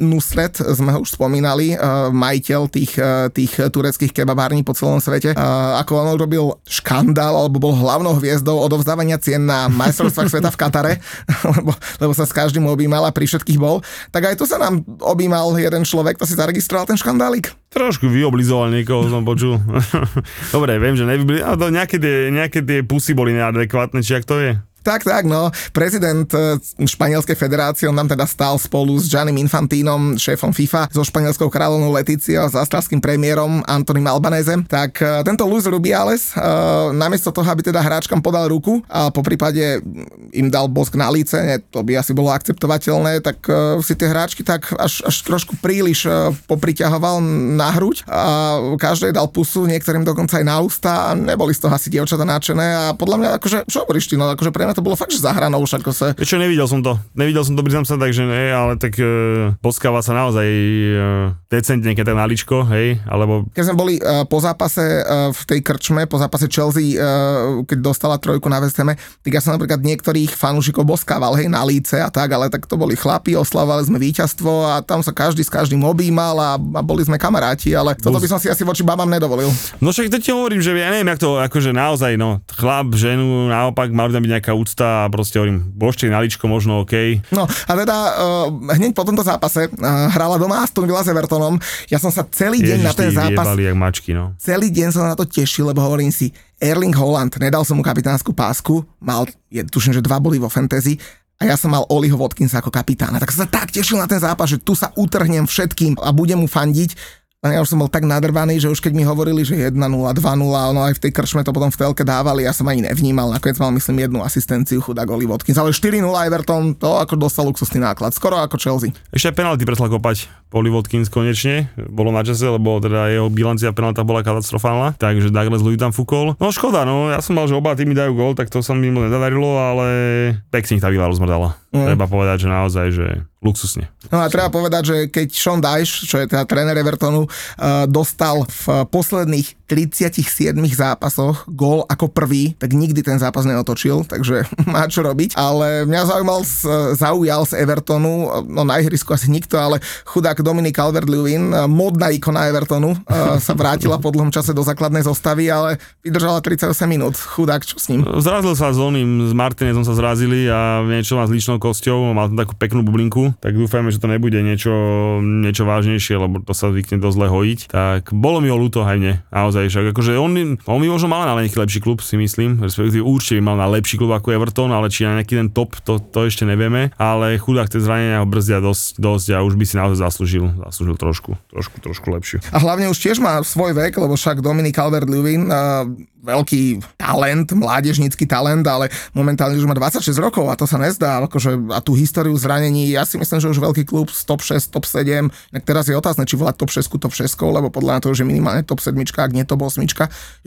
Nusret, sme ho už spomínali, e, majiteľ tých, tých tureckých kebabární po celom svete, ako on robil škandál alebo bol hlavnou hviezdou odovzdávania cien na majstrovstvách sveta v Katare, (laughs) lebo, lebo sa s každým objímal a pri všetkých bol, tak aj tu sa nám objímal jeden človek, to si zaregistroval ten škandál škandálik? Trošku vyoblizoval niekoho, som počul. (laughs) Dobre, viem, že nevyblizoval, ale nejaké tie, nejaké tie pusy boli neadekvátne, či ak to je? Tak, tak, no. Prezident e, Španielskej federácie, on nám teda stál spolu s Giannim Infantínom, šéfom FIFA, so španielskou kráľovnou Leticiou, s australským premiérom Antonim Albanezem. Tak e, tento Luis Rubiales, uh, namiesto toho, aby teda hráčkam podal ruku a po prípade im dal bosk na líce, ne, to by asi bolo akceptovateľné, tak si tie hráčky tak až, až trošku príliš popriťahoval na hruď a každej dal pusu, niektorým dokonca aj na ústa a neboli z toho asi dievčatá nadšené a podľa mňa akože, čo hovoríš ty, no akože pre mňa to bolo fakt, že zahranou už ako sa... Čo, nevidel som to. Nevidel som to, priznám sa, takže nie, ale tak e, poskáva sa naozaj e, decentne, keď tak naličko, hej, alebo... Keď sme boli e, po zápase e, v tej krčme, po zápase Chelsea, e, keď dostala trojku na Vesteme, tak ja som napríklad niektorých fanúšikov boskával, hej, na líce a tak, ale tak to boli chlapi, oslavovali sme víťazstvo a tam sa každý s každým objímal a, a boli sme kamaráti, ale toto by som si asi voči babám nedovolil. No však to ti hovorím, že ja neviem, jak to akože naozaj, no, chlap, ženu, naopak, tam byť nejaká úcta a proste hovorím, božte naličko možno OK. No a teda uh, hneď po tomto zápase uh, hrala doma Aston Villa s Evertonom. Ja som sa celý deň Ježiš, na ten zápas... jak mačky, no. Celý deň som na to tešil, lebo hovorím si, Erling Holland, nedal som mu kapitánsku pásku, mal, je, tuším, že dva boli vo fantasy, a ja som mal Oliho Watkinsa ako kapitána. Tak som sa tak tešil na ten zápas, že tu sa utrhnem všetkým a budem mu fandiť a ja už som bol tak nadrvaný, že už keď mi hovorili, že 1-0, 2-0, ono aj v tej kršme to potom v telke dávali, ja som ani nevnímal, nakoniec mal myslím jednu asistenciu chudák Oli Watkins, ale 4-0 Everton, to ako dostal luxusný náklad, skoro ako Chelsea. Ešte aj penalty prestal kopať Oli Watkins konečne, bolo na čase, lebo teda jeho bilancia penalta bola katastrofálna, takže Douglas Louis tam fúkol. No škoda, no, ja som mal, že oba týmy dajú gól, tak to sa mi moc nezadarilo, ale pekne ich tá výla rozmrdala. Mm. Treba povedať, že naozaj, že luxusne. No a treba povedať, že keď Sean Dyche, čo je teda tréner Evertonu, uh, dostal v posledných 37 zápasoch gól ako prvý, tak nikdy ten zápas neotočil, takže (laughs) má čo robiť. Ale mňa zaujímal, zaujal z Evertonu, no na ihrisku asi nikto, ale chudák Dominik Calvert-Lewin, modná ikona Evertonu, sa vrátila po dlhom čase do základnej zostavy, ale vydržala 38 minút. Chudák, čo s ním? Zrazil sa s oným, s Martinezom sa zrazili a niečo má s ličnou kosťou, mal tam takú peknú bublinku, tak dúfajme, že to nebude niečo, niečo vážnejšie, lebo to sa zvykne dosť zle hojiť. Tak bolo mi ho ľúto aj mne, naozaj, však akože on, on by možno mal na nejaký lepší klub, si myslím, respektíve určite by mal na lepší klub ako Everton, ale či na nejaký ten top, to, to ešte nevieme, ale chudák tie zranenia ho brzdia dosť, dosť a už by si naozaj zaslúžil, zaslúžil trošku, trošku, trošku lepšiu. A hlavne už tiež má svoj vek, lebo však Dominik Albert-Lewin uh, veľký talent, mládežnícky talent, ale momentálne už má 26 rokov a to sa nezdá. Akože, a tú históriu zranení, ja si myslím, že už veľký klub z top 6, top 7, tak teraz je otázne, či volať top 6, top 6, lebo podľa toho, že minimálne top 7, ak nie top 8,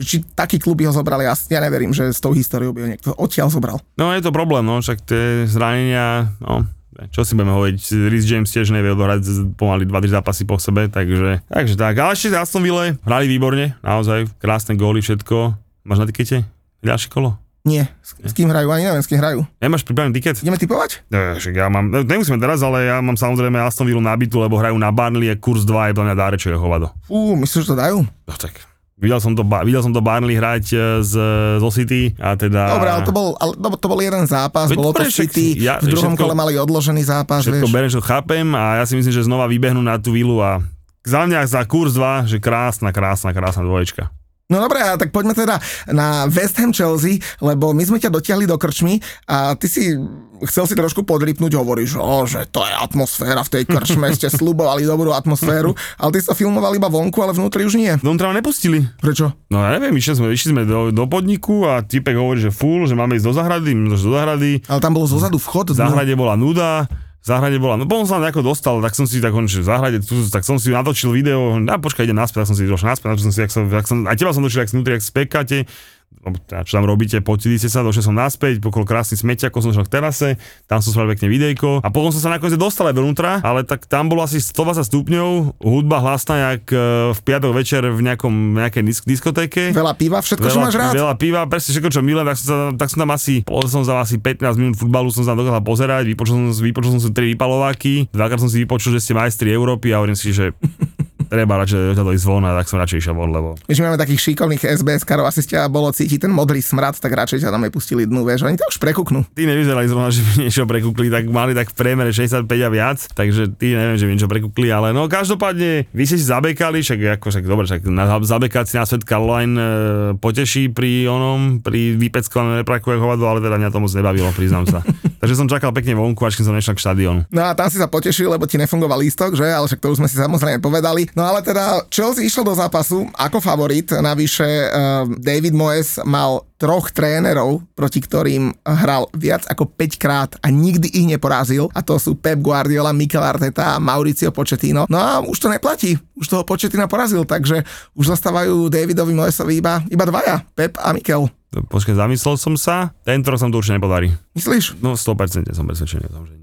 či taký klub by ho zobral, ja, ja neverím, že s tou históriou by ho niekto odtiaľ zobral. No je to problém, no, však tie zranenia, no, čo si budeme hovoriť, Rhys James tiež nevie odohrať pomaly 2-3 zápasy po sebe, takže, takže tak. Ale ešte Aston Ville hrali výborne, naozaj, krásne góly, všetko. Máš na tikete? Ďalšie kolo? Nie. S, s kým hrajú? Ani neviem, s kým hrajú. Nemáš pripravený tiket? Ideme typovať? Ja, ja mám, nemusíme teraz, ale ja mám samozrejme Aston Villa nabitu, lebo hrajú na Barnley a kurz 2 je pre mňa dárečo je hovado. Fú, myslíš, že to dajú? No tak, Videl som to, videl som to Barnley hrať e, z, zo City a teda... Dobre, ale to bol, ale to bol jeden zápas, Veď bolo to City, ja, v druhom všetko, kole mali odložený zápas, všetko vieš. Berem, čo chápem a ja si myslím, že znova vybehnú na tú vilu a za mňa za kurz 2, že krásna, krásna, krásna dvoječka. No dobré, tak poďme teda na West Ham Chelsea, lebo my sme ťa dotiahli do krčmy a ty si chcel si trošku podripnúť, hovoríš, o, že to je atmosféra v tej krčme, ste (laughs) slubovali dobrú atmosféru, ale ty sa filmoval iba vonku, ale vnútri už nie. Vnútra ma nepustili. Prečo? No ja neviem, išli sme, išli sme do, do podniku a typek hovorí, že full, že máme ísť do zahrady, do zahrady. Ale tam bolo zozadu vchod. V zahrade bola nuda, záhrade bola, no potom som nejako dostal, tak som si tak že v záhrade, tu, tak som si natočil video, a počkaj, idem naspäť, tak som si došiel naspäť, natočil som si, jak som, jak som, aj teba som došiel, jak si vnútri, jak spekáte, teda, čo tam robíte, potili ste sa, došiel som naspäť, pokolo krásny ako som došiel k terase, tam som spravil pekne videjko a potom som sa nakoniec dostal aj dovnútra, ale tak tam bolo asi 120 stupňov, hudba hlasná jak e, v piatok večer v nejakom, nejakej disk, diskotéke. Veľa piva, všetko, veľa, čo máš rád. Veľa piva, presne všetko, čo milujem, tak som, sa, tak som tam asi, som za asi 15 minút futbalu som sa dokázal pozerať, vypočul som, vypočul som si tri vypalováky, dvakrát som si vypočul, že ste majstri Európy a hovorím si, že treba radšej to ísť von a tak som radšej išiel von, lebo... My máme takých šikovných SBS karov, asi ste bolo cítiť ten modrý smrad, tak radšej ťa tam aj pustili dnu, vieš, oni to už prekuknú. Tí nevyzerali zrovna, že by niečo prekukli, tak mali tak v priemere 65 a viac, takže tí neviem, že by niečo prekukli, ale no každopádne vy ste si zabekali, však ako však dobre, však na, zabekať si na svet Caroline e, poteší pri onom, pri výpeckovanom repraku hovado, ale teda mňa to moc nebavilo, priznám sa. (laughs) takže som čakal pekne vonku, až kým som nešiel k štadiónu. No a tam si sa potešil, lebo ti nefungoval lístok, že? Ale však to už sme si samozrejme povedali. No ale teda Chelsea išlo do zápasu ako favorit, navyše uh, David Moyes mal troch trénerov, proti ktorým hral viac ako 5 krát a nikdy ich neporazil a to sú Pep Guardiola, Mikel Arteta a Mauricio Pochettino. No a už to neplatí, už toho Pochettina porazil, takže už zostávajú Davidovi Moyesovi iba, iba dvaja, Pep a Mikel. Počkaj, zamyslel som sa, tento som to určite nepodarí. Myslíš? No 100% som presvedčený o tom, že.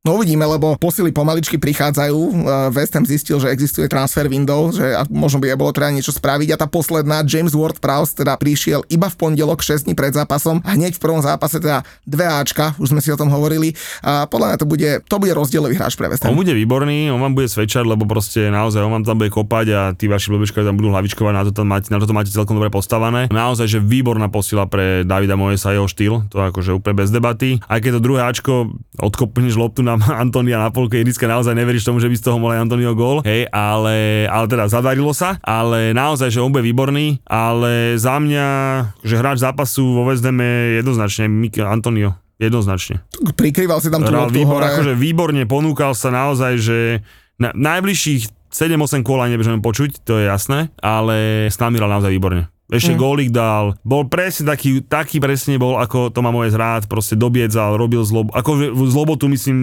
No uvidíme, lebo posily pomaličky prichádzajú. West Ham zistil, že existuje transfer window, že možno by aj bolo treba niečo spraviť. A tá posledná, James Ward-Prowse, teda prišiel iba v pondelok 6 dní pred zápasom a hneď v prvom zápase teda dve Ačka, už sme si o tom hovorili. A podľa mňa to bude, to bude rozdielový hráč pre West Ham. On bude výborný, on vám bude svedčať, lebo proste naozaj on vám tam bude kopať a tí vaši blbečkovia tam budú hlavičkovať, na to, tam máte, na to máte celkom dobre postavené. Naozaj, že výborná posila pre Davida Moesa jeho štýl, to akože úplne bez debaty. Aj keď to druhé Ačko odkopneš loptu na Antonia na polke ihriska, naozaj neveríš tomu, že by z toho mohol aj Antonio gól, hej, ale, ale teda zadarilo sa, ale naozaj, že on bude výborný, ale za mňa, že hráč zápasu vo West je jednoznačne Mikel Antonio. Jednoznačne. Prikrýval si tam tú loptu výbor, hore. Akože výborne ponúkal sa naozaj, že na najbližších 7-8 kôl ani nebudeme počuť, to je jasné, ale s nami naozaj výborne. Ešte mm. gólik dal. Bol presne taký, taký presne bol, ako to má moje zrád, proste dobiedzal, robil zlob, ako zlobotu myslím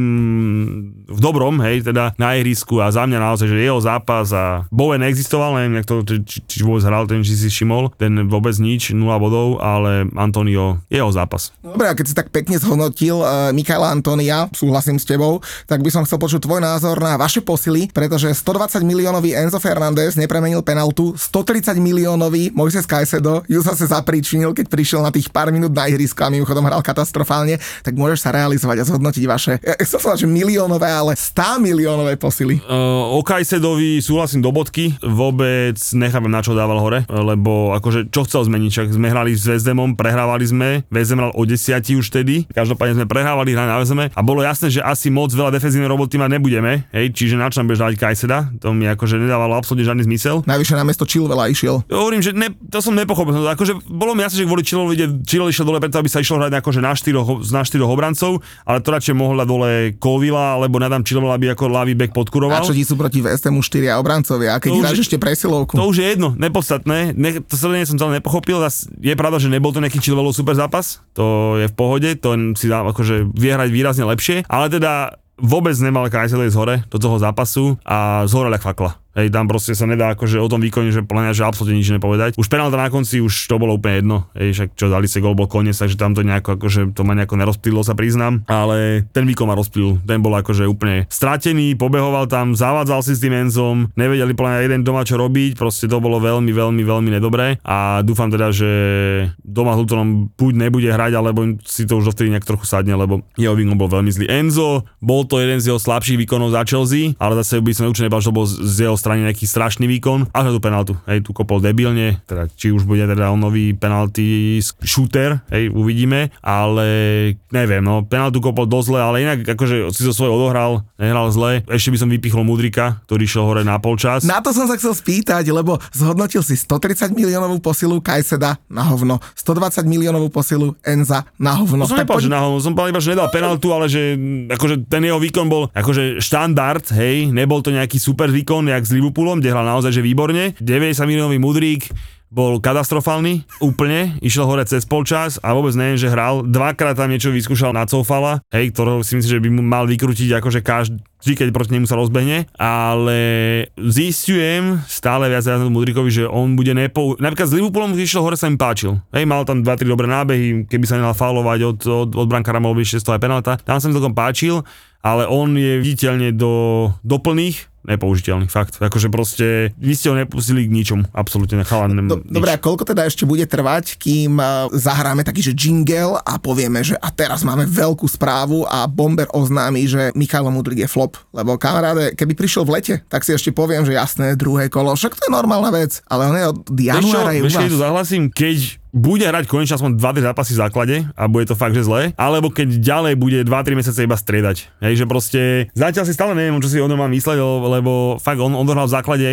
v dobrom, hej, teda na ihrisku a za mňa naozaj, že jeho zápas a Bowen neexistoval, neviem, jak to, či, či vôbec hral, ten, či si všimol, ten vôbec nič, 0 bodov, ale Antonio, jeho zápas. Dobre, a keď si tak pekne zhodnotil uh, Michaela Antonia, súhlasím s tebou, tak by som chcel počuť tvoj názor na vaše posily, pretože 120 miliónový Enzo Fernández nepremenil penaltu, 130 miliónový Mojses Kajsedo ju zase zapričinil, keď prišiel na tých pár minút na ihrisko a mimochodom hral katastrofálne, tak môžeš sa realizovať a zhodnotiť vaše, ja som že miliónové, ale 100 miliónové posily. Uh, o Kajsedovi súhlasím do bodky, vôbec nechápem na čo dával hore, lebo akože čo chcel zmeniť, čak sme hrali s Vezdemom, prehrávali sme, Vezdem hral o 10 už vtedy, každopádne sme prehrávali, hrali na Vezdeme a bolo jasné, že asi moc veľa defenzívnej roboty mať nebudeme, hej, čiže na čo budeš dať Kajseda, to mi akože nedávalo absolútne žiadny zmysel. Najvyššie na mesto Chilvela išiel. Hovorím, že ne, to som nepochopil. Akože bolo mi jasné, že kvôli Čilovi ide, Čilo išiel dole preto, aby sa išlo hrať akože na štyroch, na štyroch obrancov, ale to radšej mohol dať dole Kovila, alebo nadám Čilovela, aby ako ľavý back podkuroval. A čo ti sú proti VSTmu štyria obrancovia, a keď hráš ešte presilovku. To už je jedno, nepodstatné. Ne, to sa som celé nepochopil. Je pravda, že nebol to nejaký Čilovelov super zápas, to je v pohode, to si dá akože vie hrať výrazne lepšie, ale teda vôbec nemal Kajsel z hore do toho zápasu a zhorel jak fakla. Hej, tam proste sa nedá akože o tom výkone, že plňa, že absolútne nič nepovedať. Už penálta na konci už to bolo úplne jedno. Hej, však čo dali si gol, bol koniec, takže tam to nejako akože to ma nejako nerozptýlilo sa priznám, ale ten výkon ma rozptýlil. Ten bol akože úplne stratený, pobehoval tam, zavádzal si s tým Enzom, nevedeli plňa jeden doma čo robiť, proste to bolo veľmi, veľmi, veľmi nedobré a dúfam teda, že doma s Lutonom buď nebude hrať, alebo si to už dovtedy nejak trochu sadne, lebo jeho výkon bol veľmi zlý. Enzo, bol to jeden z jeho slabších výkonov za Chelsea, ale zase by som určite nebal, že to bol z jeho strane nejaký strašný výkon, až na tú penaltu. Hej, tu kopol debilne, teda či už bude teda on nový penalty shooter, hej, uvidíme, ale neviem, no, penaltu kopol dosť zle, ale inak akože si to svoje odohral, nehral zle. Ešte by som vypichol Mudrika, ktorý šiel hore na polčas. Na to som sa chcel spýtať, lebo zhodnotil si 130 miliónovú posilu Kajseda na hovno, 120 miliónovú posilu Enza na hovno. To som nepovedal, že na hovno, som povedal iba, že nedal penaltu, ale že akože ten jeho výkon bol akože štandard, hej, nebol to nejaký super výkon, jak s Liverpoolom, kde hral naozaj že výborne. 90 miliónový mudrík, bol katastrofálny, úplne, išiel hore cez polčas a vôbec neviem, že hral. Dvakrát tam niečo vyskúšal na Cofala, hej, ktorého si myslím, že by mu mal vykrútiť akože každý, keď proti nemu sa rozbehne, ale zistujem stále viac na Mudrikovi, že on bude nepo... Napríklad s Liverpoolom, keď išiel hore, sa mi páčil. Hej, mal tam 2-3 dobré nábehy, keby sa nedal faulovať od, od, od brankára, mohol byť 6 penalta. Tam sa mi celkom páčil, ale on je viditeľne do, do plných nepoužiteľný, fakt. Akože proste, vy ste ho nepustili k ničomu, absolútne chalan. Do, dobre, a koľko teda ešte bude trvať, kým uh, zahráme taký, že jingle a povieme, že a teraz máme veľkú správu a Bomber oznámi, že Michal Mudrik je flop. Lebo kamaráde, keby prišiel v lete, tak si ešte poviem, že jasné, druhé kolo, však to je normálna vec, ale on je od januára je u vás. zahlasím, keď bude hrať konečne aspoň 2-3 zápasy v základe a bude to fakt, že zle, alebo keď ďalej bude 2-3 mesiace iba striedať. Hej, že proste zatiaľ si stále neviem, čo si o ňom mám mysleť, lebo fakt on odohral v základe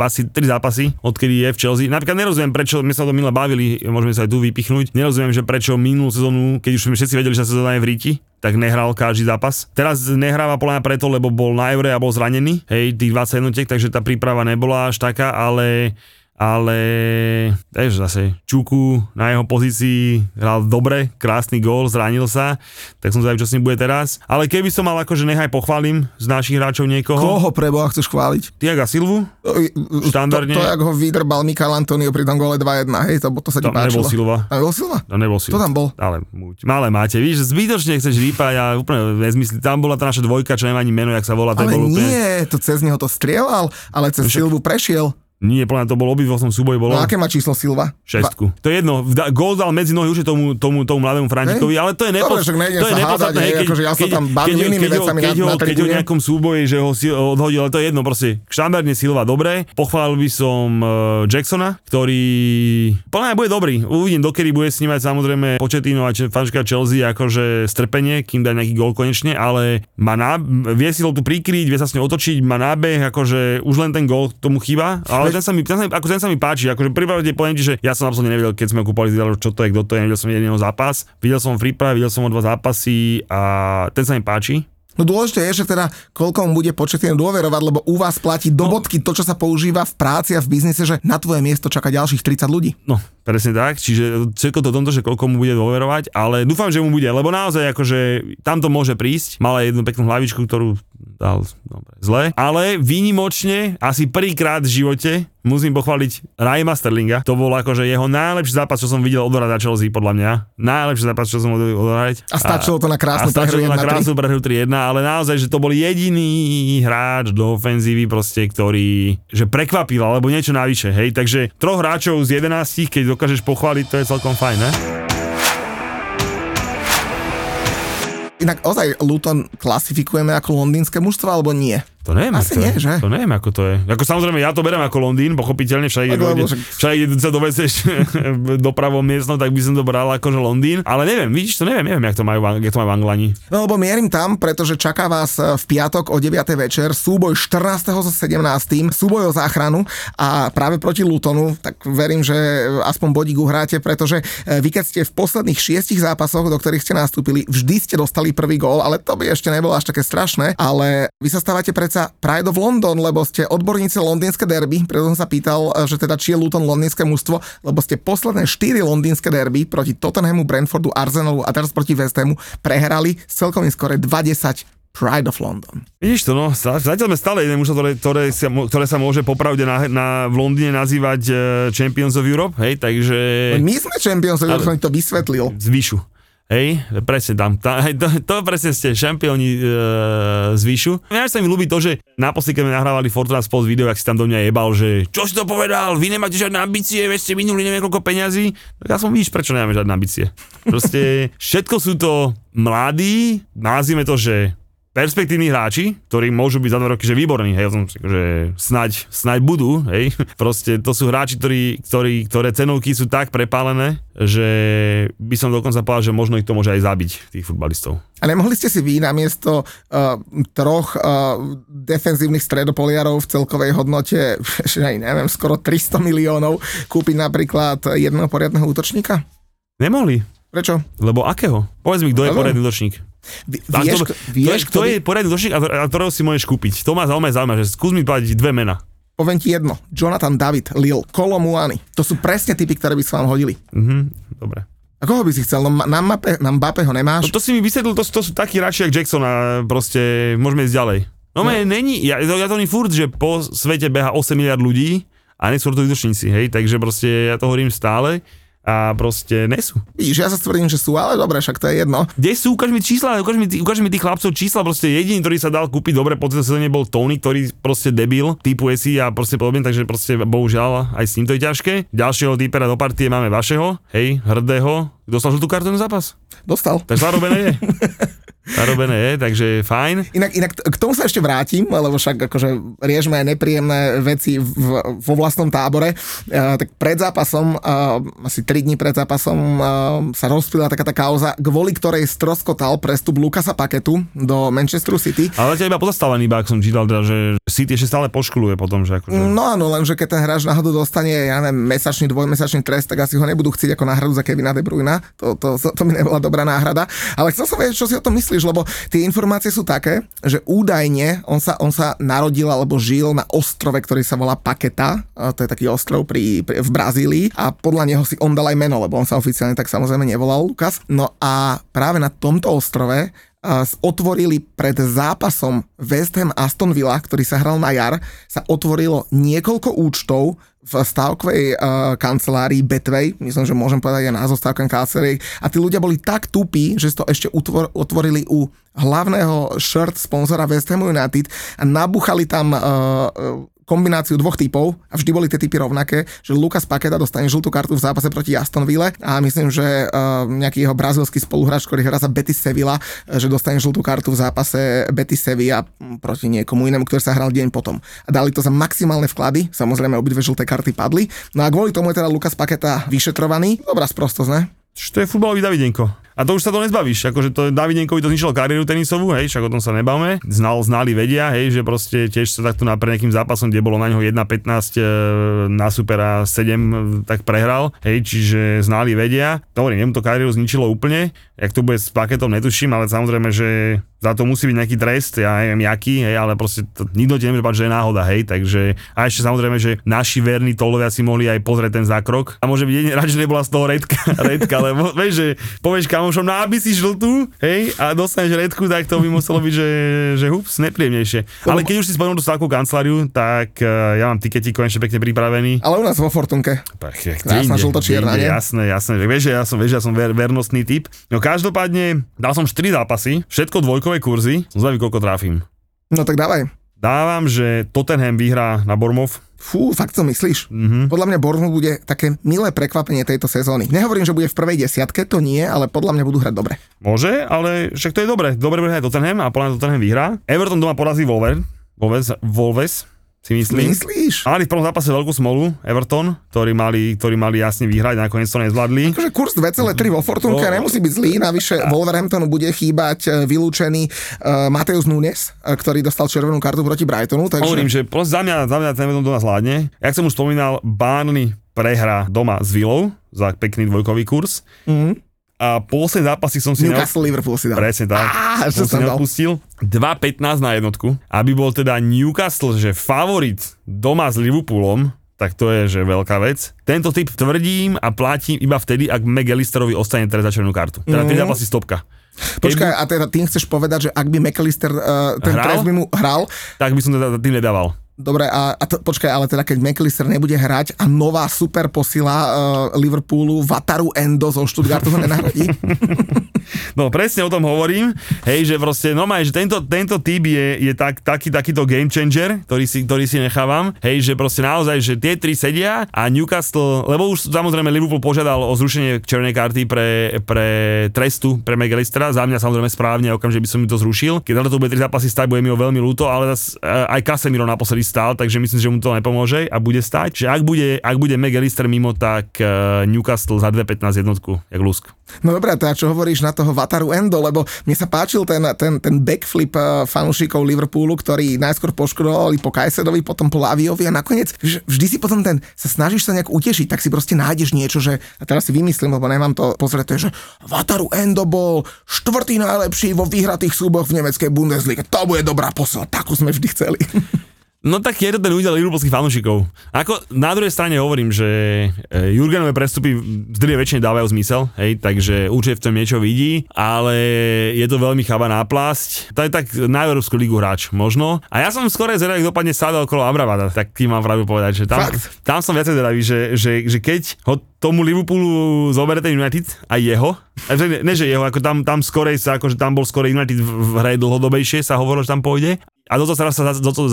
asi 3 zápasy, odkedy je v Chelsea. Napríklad nerozumiem, prečo sme sa to minule bavili, môžeme sa aj tu vypichnúť. Nerozumiem, že prečo minulú sezónu, keď už sme všetci vedeli, že sezóna je v ríti, tak nehral každý zápas. Teraz nehráva podľa preto, lebo bol na Eure a bol zranený, hej, tých 20 jednotiek, takže tá príprava nebola až taká, ale ale vieš, zase Čuku na jeho pozícii hral dobre, krásny gól, zranil sa, tak som zvedavý, čo s ním bude teraz. Ale keby som mal akože nechaj pochválim z našich hráčov niekoho. Koho preboha chceš chváliť? Tiaga Silvu, štandardne. To, to, jak ho vydrbal Mikael Antonio pri tom gole 2-1, hej, to, to sa ti Tam nebol páčilo. Silva. A nebol Silva? To nebol Silva. To tam bol. Ale. Malé máte, víš, zbytočne chceš vypať a úplne nezmysli. Tam bola tá naša dvojka, čo nemá ani meno, jak sa volá. Ale bol úplne... nie, to cez neho to strieľal, ale cez Však- Silvu prešiel. Nie, mňa to bol obidvo som súboj, bolo No aké má číslo Silva? šestku. To je jedno, vda- gól dal medzi nohy už tomu, tomu, tomu mladému Frančikovi, ale to je, nepo, Dobre, však nejdem to je nepodstatné. hádať, hej, akože ja sa tam bavím keď, inými keď, ho- vecami keď, na- ho, na keď ho nejakom súboji, že ho si odhodil, ale to je jedno, proste. Štandardne Silva dobre. Pochválil by som uh, Jacksona, ktorý mňa bude dobrý. Uvidím, dokedy bude snímať samozrejme Početino a fanška Chelsea akože strpenie, kým dá nejaký gól konečne, ale má ná, vie si tu prikryť, vie sa s ňou otočiť, má nábeh, akože už len ten gól tomu chýba, ale ten sa mi, ten sa mi, ako ten sa mi páči, akože prípade poviem ti, že ja som absolútne nevedel, keď sme kúpali, čo to je, kto to je, nevidel som jediného zápas, videl som free play, videl som o dva zápasy a ten sa mi páči. No dôležité je, že teda koľko mu bude početne dôverovať, lebo u vás platí do No. bodky to, čo sa používa v práci a v biznise, že na tvoje miesto čaká ďalších 30 ľudí. No, presne tak, čiže všetko to tomto, že koľko mu bude dôverovať, ale dúfam, že mu bude, lebo naozaj akože tam to môže prísť, mal aj jednu peknú hlavičku, ktorú dal dobre, zle, ale výnimočne asi prvýkrát v živote musím pochváliť Raima Sterlinga. To bol akože jeho najlepší zápas, čo som videl odohrať na Chelsea, podľa mňa. Najlepší zápas, čo som videl odohrať. A stačilo to na krásnu prehru to na 1-3. krásnu prehru 3-1, ale naozaj, že to bol jediný hráč do ofenzívy proste, ktorý že prekvapil, alebo niečo navyše, hej. Takže troch hráčov z 11, keď dokážeš pochváliť, to je celkom fajn, ne? Inak ozaj Luton klasifikujeme ako londýnske mužstvo alebo nie? To neviem, Asi ako to nie, že? To neviem, ako to je. Ako samozrejme, ja to berem ako Londýn, pochopiteľne, všade, Tak, keď, však- sa dovezeš (laughs) dopravou miestnou, tak by som to bral akože Londýn. Ale neviem, vidíš, to neviem, neviem, jak to majú, jak to majú v Anglani. No lebo mierim tam, pretože čaká vás e, v piatok o 9. večer súboj 14. so 17. súboj o záchranu a práve proti Lutonu, tak verím, že aspoň bodík uhráte, pretože e, vy keď ste v posledných šiestich zápasoch, do ktorých ste nastúpili, vždy ste dostali prvý gól, ale to by ešte nebolo až také strašné, ale vy sa stávate predsa Pride of London, lebo ste odborníci londýnske derby, preto som sa pýtal, e, že teda či je Luton londýnske mužstvo, lebo ste posledné 4 londýnske derby proti Tottenhamu, Brentfordu, Arsenalu a teraz proti West Hamu prehrali s celkovým skore 20 Pride of London. Vidíš to, no, zatiaľ sme stále jedné mužstvo, ktoré, ktoré, sa, ktoré sa môže popravde na, na, v Londýne nazývať uh, Champions of Europe, hej, takže My sme Champions, Ale- ale... som to vysvetlil. zvyšu. Hej, presne tam. Tá, hej, to, to presne ste šampióni e, zvyšu. Mňa sa mi ľúbi to, že naposledy, keď sme nahrávali Fortuna Sports video, ak si tam do mňa jebal, že čo si to povedal, vy nemáte žiadne ambície, veď ste minuli neviem koľko peňazí. Tak ja som vidíš, prečo nemáme žiadne ambície. Proste všetko sú to mladí, nazvime to, že perspektívni hráči, ktorí môžu byť za dva roky, že výborní, hej, som že snaď, snaď budú, hej, (laughs) proste to sú hráči, ktorí, ktorí, ktoré cenovky sú tak prepálené, že by som dokonca povedal, že možno ich to môže aj zabiť, tých futbalistov. A nemohli ste si vy namiesto uh, troch uh, defenzívnych stredopoliarov v celkovej hodnote, (laughs) že aj neviem, skoro 300 miliónov kúpiť napríklad jedného poriadneho útočníka? Nemohli, Prečo? lebo akého? Povedz mi, kto je poriadny útočník. Vie, A vieš, vieš, kto, kto by- je poriadny útočník a, a ktorého si môžeš kúpiť? To ma zaujíma, zaujíma, že skús mi povedať dve mena. Poviem ti jedno. Jonathan David, Lil, Kolomuani. To sú presne typy, ktoré by sa vám hodili. Mhm, dobre. A koho by si chcel? No na, mape, na Mbappe ho No nemáš. to si mi vysvetlil, to, to sú takí hráči, jak Jackson a proste môžeme ísť ďalej. No, no. není, ja, ja to furt, že po svete beha 8 miliard ľudí a nie sú to hej, takže proste ja to hovorím stále a proste nesú. Vidíš, ja sa tvrdím, že sú, ale dobre, však to je jedno. Kde sú, ukáž mi čísla, ukáž mi, ukáž mi tých chlapcov čísla, proste jediný, ktorý sa dal kúpiť dobre po sezóne bol Tony, ktorý proste debil, typu si a proste podobne, takže proste bohužiaľ aj s ním to je ťažké. Ďalšieho typera do partie máme vašeho, hej, hrdého, dostal žltú kartu na zápas. Dostal. Tak zarobené je. (laughs) zarobené je, takže fajn. Inak, inak k tomu sa ešte vrátim, lebo však akože riešme aj nepríjemné veci v, vo vlastnom tábore. Uh, tak pred zápasom, uh, asi 3 dní pred zápasom uh, sa rozpila taká tá kauza, kvôli ktorej stroskotal prestup Lukasa Paketu do Manchesteru City. Ale zatiaľ iba pozastavený, iba ak som čítal, teda, že City ešte stále poškuluje potom, že akože... No áno, lenže keď ten hráč náhodou dostane, ja neviem, mesačný, dvojmesačný trest, tak asi ho nebudú chcieť ako náhradu za Kevina De Bruyna. To, to, to, to mi nebola dobrá náhrada. Ale chcel som vedieť, čo si o tom myslíš, myslíš, lebo tie informácie sú také, že údajne on sa, on sa narodil alebo žil na ostrove, ktorý sa volá Paketa, to je taký ostrov pri, pri, v Brazílii a podľa neho si on dal aj meno, lebo on sa oficiálne tak samozrejme nevolal Lukas. No a práve na tomto ostrove otvorili pred zápasom West Ham Aston Villa, ktorý sa hral na jar, sa otvorilo niekoľko účtov v stavkovej uh, kancelárii Betway, myslím, že môžem povedať aj názov stavkovej kancelárii, a tí ľudia boli tak tupí, že to ešte utvor, otvorili u hlavného shirt sponzora West Ham United a nabuchali tam uh, kombináciu dvoch typov a vždy boli tie typy rovnaké, že Lukas Paketa dostane žltú kartu v zápase proti Aston Ville a myslím, že uh, nejaký jeho brazilský spoluhráč, ktorý hrá za Betis Sevilla, e, že dostane žltú kartu v zápase Betis Sevilla proti niekomu inému, ktorý sa hral deň potom. A dali to za maximálne vklady, samozrejme obidve žlté karty padli. No a kvôli tomu je teda Lukas Paketa vyšetrovaný. Dobrá sprostosť, ne? Čo to je futbalový Davidenko. A to už sa to nezbavíš, akože to Davidenkovi to zničilo kariéru tenisovú, hej, však o tom sa nebavme. Znal, znali vedia, hej, že proste tiež sa takto na pre nejakým zápasom, kde bolo na neho 1-15 e, na supera 7, tak prehral, hej, čiže znali vedia. Dobre, nemu to kariéru zničilo úplne, jak to bude s paketom netuším, ale samozrejme, že za to musí byť nejaký trest, ja neviem jaký, hej, ale proste to, nikto ti nemôže že je náhoda, hej, takže a ešte samozrejme, že naši verní tolovia si mohli aj pozrieť ten zákrok a môže byť (laughs) rád, že nebola z toho redka, redka lebo vieš, že povieš kamošom, no aby si žltú, hej, a dostaneš redku, tak to by muselo byť, že, že hups, nepríjemnejšie. Ale keď už si spomenul tú stavku kanceláriu, tak uh, ja mám tikety konečne pekne pripravený. Ale u nás vo Fortunke. Tak, Krásna žlto-čierna, Jasné, jasné, že vieš, že ja som, vieš, ja som ver, vernostný typ. No každopádne, dal som 4 zápasy, všetko dvojko dvojkové kurzy, som zvedavý, koľko trafím. No tak dávaj. Dávam, že Tottenham vyhrá na Bormov. Fú, fakt to myslíš? Mm-hmm. Podľa mňa Bournemouth bude také milé prekvapenie tejto sezóny. Nehovorím, že bude v prvej desiatke, to nie, ale podľa mňa budú hrať dobre. Môže, ale však to je dobre. Dobre bude hrať Tottenham a podľa mňa Tottenham vyhrá. Everton doma porazí Wolver, Wolves, Wolves si myslím. Myslíš? Mali v prvom zápase veľkú smolu, Everton, ktorí mali, ktorí mali jasne vyhrať, nakoniec to nezvládli. Akože kurz 2,3 vo Fortunke oh. nemusí byť zlý, navyše Wolverhamptonu bude chýbať e, vylúčený uh, Mateus Nunes, e, ktorý dostal červenú kartu proti Brightonu. Takže... Hovorím, že za mňa, za mňa ten doma zvládne. Jak som už spomínal, Barney prehra doma s Villou za pekný dvojkový kurz. Mm-hmm a posledné zápasy som si... Newcastle neop... Liverpool si dal. Presne tak. Á, som si neodpustil. 2.15 na jednotku. Aby bol teda Newcastle, že favorit doma s Liverpoolom, tak to je že veľká vec. Tento typ tvrdím a platím iba vtedy, ak McAllisterovi ostane teraz za červenú kartu. Teda mm-hmm. zápasy stopka. Počkaj, a teda tým chceš povedať, že ak by McAllister uh, ten hral, by mu hral, tak by som teda tým nedával. Dobre, a, a to, počkaj, ale teda keď McAllister nebude hrať a nová super posila uh, Liverpoolu Vataru Endo zo Stuttgartu ho nenahradí? (laughs) no presne o tom hovorím, hej, že proste normálne, že tento, tento typ je, je tak, taký, takýto game changer, ktorý si, ktorý si nechávam, hej, že proste naozaj, že tie tri sedia a Newcastle, lebo už samozrejme Liverpool požiadal o zrušenie červenej karty pre, pre trestu pre McAllistera, za mňa samozrejme správne, okamžite by som mi to zrušil. Keď to bude tri zápasy stať, bude mi ho veľmi ľúto, ale zas, uh, aj Casemiro naposledy stál, takže myslím, že mu to nepomôže a bude stať. Že ak bude, ak bude McAllister mimo, tak uh, Newcastle za 2.15 jednotku, jak lusk. No dobré, teda čo hovoríš na toho Vataru Endo, lebo mne sa páčil ten, ten, ten backflip uh, fanúšikov Liverpoolu, ktorý najskôr poškodovali po Kajsedovi, potom po Laviovi a nakoniec vždy si potom ten, sa snažíš sa nejak utešiť, tak si proste nájdeš niečo, že, a teraz si vymyslím, lebo nemám to pozrieť, že Vataru Endo bol štvrtý najlepší vo vyhratých súboch v nemeckej Bundesliga. To bude dobrá posila, takú sme vždy chceli. (laughs) No tak je to ten údel liverpoolských fanúšikov. Ako na druhej strane hovorím, že e, Jurgenové prestupy v drvie väčšine dávajú zmysel, hej, takže určite v tom niečo vidí, ale je to veľmi chaba náplasť. To je tak na Európsku ligu hráč, možno. A ja som skôr zvedavý, dopadne stále okolo Amravada, tak tým mám pravdu povedať, že tam, tam som viacej zvedavý, že, že, že keď ho tomu Liverpoolu zoberie ten United a jeho, ne, že jeho, ako tam, tam skorej sa, akože tam bol skorej United v hre dlhodobejšie, sa hovorilo, že tam pôjde a do toho sa do toho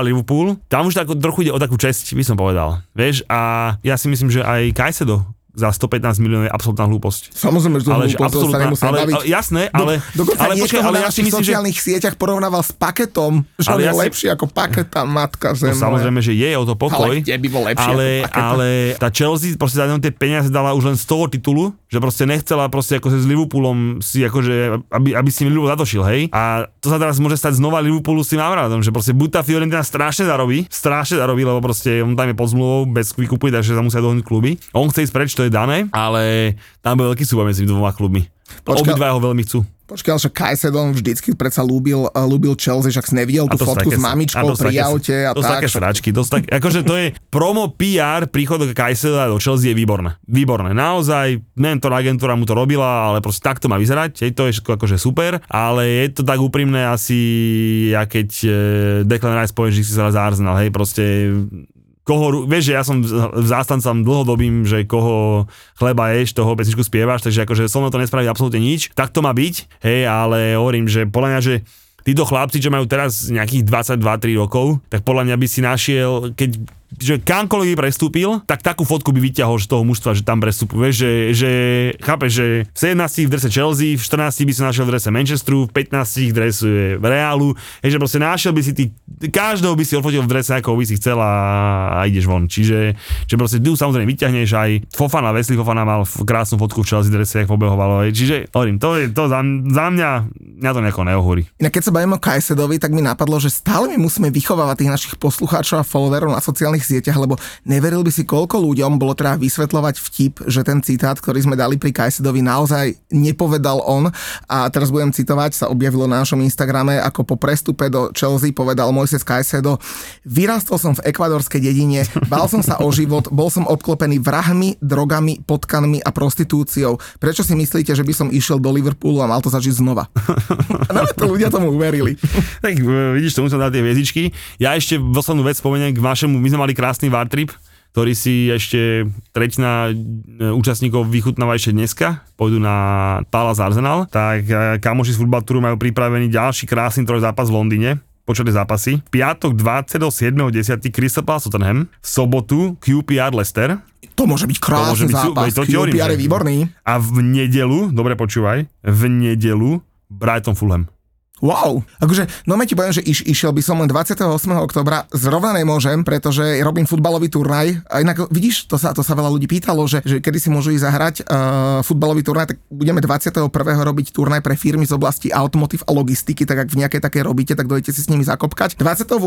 Liverpool. Tam už tak trochu ide o takú česť, by som povedal. Vieš, a ja si myslím, že aj Kajsedo za 115 miliónov je absolútna hlúposť. Samozrejme, že to ale, hlúposť, to sa nemusí ale, baviť. Ale, jasné, ale... Do, dokonca ale, počkej, ale ja si myslím, sociálnych že... sieťach porovnával s paketom, že ale on ja je si... lepší ako paketa matka zem. No, samozrejme, že je o to pokoj. Ale by bol lepší ale, ale tá Chelsea proste za tie peniaze dala už len z toho titulu, že proste nechcela proste ako s Liverpoolom si akože, aby, aby si Liverpool zatočil, hej. A to sa teraz môže stať znova Liverpoolu s tým návratom, že proste buď tá Fiorentina strašne zarobí, strašne zarobí, lebo proste on tam je pod zmluvou bez výkupy, takže sa musia dohodnúť kluby. On chce ísť preč, to to je dané, ale tam bol veľký súboj medzi dvoma klubmi. Obidva ho veľmi chcú. Počkaj, že Kajsedon vždycky predsa lúbil, uh, lúbil Chelsea, však nevidel tú fotku s mamičkou pri aute a to tak. také sračky, dosť tak, akože to je promo PR príchodu Kajsedona do Chelsea je výborné. Výborné. Naozaj, neviem, ktorá agentúra mu to robila, ale proste takto má vyzerať, hej, to je všetko akože super, ale je to tak úprimné asi, ja keď eh, Declan Rice povie, že si sa za Arsenal, hej, proste koho, vieš, že ja som zástancom dlhodobým, že koho chleba ješ, toho pesničku spievaš, takže akože so mnou to nespraví absolútne nič. Tak to má byť, hej, ale hovorím, že podľa mňa, že títo chlapci, čo majú teraz nejakých 22-3 rokov, tak podľa mňa by si našiel, keď že kamkoľvek by prestúpil, tak takú fotku by vyťahol z toho mužstva, že tam prestupuje, že, že chápe, že v 17 v drese Chelsea, v 14 by si našiel v drese Manchesteru, v 15 v drese Realu, že proste našiel by si ty, každého by si odfotil v drese, ako by si chcel a, a ideš von. Čiže, že proste tu samozrejme vyťahneš aj Fofana, Wesley Fofana mal krásnu fotku v Chelsea drese, ako pobehovalo. Čiže hovorím, to je to za, za mňa, mňa to nejako neohorí. Inak keď sa bavíme o Kajsedovi, tak mi napadlo, že stále my musíme vychovávať tých našich poslucháčov a followerov na sociálnych sociálnych sieťach, lebo neveril by si, koľko ľuďom bolo treba vysvetľovať vtip, že ten citát, ktorý sme dali pri Kajsedovi, naozaj nepovedal on. A teraz budem citovať, sa objavilo na našom Instagrame, ako po prestupe do Chelsea povedal Mojses Kajsedo, vyrastol som v ekvadorskej dedine, bál som sa o život, bol som obklopený vrahmi, drogami, potkanmi a prostitúciou. Prečo si myslíte, že by som išiel do Liverpoolu a mal to zažiť znova? (laughs) no, to ľudia tomu uverili. tak vidíš, tomu som dal tie hviezdičky. Ja ešte poslednú vec spomeniem k vašemu, my sme mali krásny trip, ktorý si ešte tretina e, účastníkov vychutnáva ešte dneska, pôjdu na Palace Arsenal, tak e, kamoši z Football Touru majú pripravený ďalší krásny troj zápas v Londýne, počuli zápasy. Piatok 27.10. Crystal Palace Tottenham, v sobotu QPR Leicester, to môže byť krásny to môže byť, zápas, to QPR je výborný. A v nedelu, dobre počúvaj, v nedelu Brighton Fulham. Wow, akože, no ti poviem, že iš, išiel by som len 28. oktobra, zrovna nemôžem, pretože robím futbalový turnaj. A inak, vidíš, to sa, to sa veľa ľudí pýtalo, že, že kedy si môžu ísť zahrať uh, futbalový turnaj, tak budeme 21. robiť turnaj pre firmy z oblasti automotív a logistiky, tak ak v nejakej také robíte, tak dojdete si s nimi zakopkať. 28.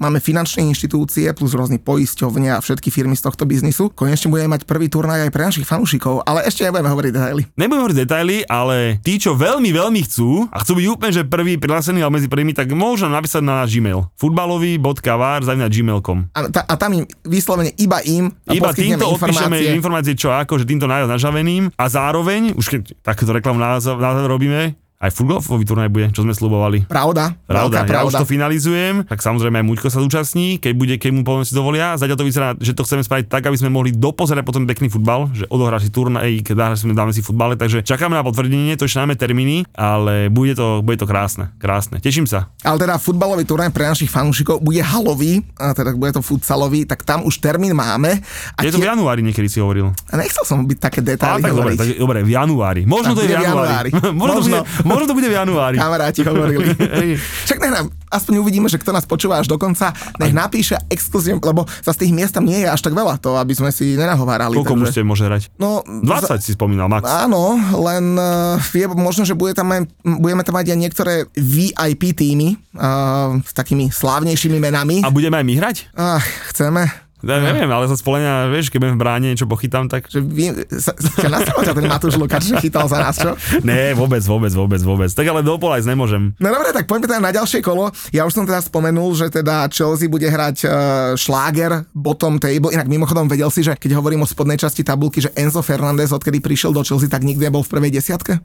máme finančné inštitúcie plus rôzne poisťovne a všetky firmy z tohto biznisu. Konečne budeme mať prvý turnaj aj pre našich fanúšikov, ale ešte nebudeme hovoriť detaily. Nebudeme hovoriť detaily, ale tí, čo veľmi, veľmi chcú a chcú byť úplne, že prvý prvý prihlásený, ale medzi prvými, tak môžem napísať na náš Gmail. futbalový.var na gmail.com. A, ta, a tam im vyslovene iba im Iba týmto odpíšeme informácie, čo ako, že týmto najviac nažaveným a zároveň, už keď takéto reklamu na, na, robíme, aj futbalový turnaj bude, čo sme slubovali. Pravda, pravda. Ja pravda. už to finalizujem, tak samozrejme aj Muďko sa zúčastní, keď bude, keď mu poviem si dovolia. Zatiaľ to vyzerá, že to chceme spraviť tak, aby sme mohli dopozerať potom pekný futbal, že odohrá si turnaj, keď dáme, dáme si futbale, takže čakáme na potvrdenie, to máme termíny, ale bude to, bude to krásne, krásne. Teším sa. Ale teda futbalový turnaj pre našich fanúšikov bude halový, a teda bude to futsalový, tak tam už termín máme. A Je to tie... v januári niekedy si hovoril. A nechcel som byť také detaily. tak dobre, tak, dobre, v januári. Možno to je v januári. (laughs) Možno, Možno. Možno to bude v januári. Kamaráti hovorili. (laughs) Však nech nám, aspoň uvidíme, že kto nás počúva až do konca, nech napíše exkluzívne, lebo sa z tých miest tam nie je až tak veľa, to aby sme si nenahovárali. Koľko takže... môžete môže hrať? No, 20 za... si spomínal, max. Áno, len uh, je možno, že bude tam aj, budeme tam mať aj niektoré VIP týmy uh, s takými slávnejšími menami. A budeme aj my hrať? Uh, chceme. Ja neviem, ale sa spolenia, vieš, keď budem v bráne niečo pochytám, tak... Že vy, sa, sa ťa ten Matúš Lukáč, že chytal za nás, čo? Ne, vôbec, vôbec, vôbec, vôbec. Tak ale do aj nemôžem. No dobre, tak poďme teda na ďalšie kolo. Ja už som teda spomenul, že teda Chelsea bude hrať uh, šláger bottom table. Inak mimochodom vedel si, že keď hovorím o spodnej časti tabulky, že Enzo Fernández, odkedy prišiel do Chelsea, tak nikdy nebol v prvej desiatke. (laughs)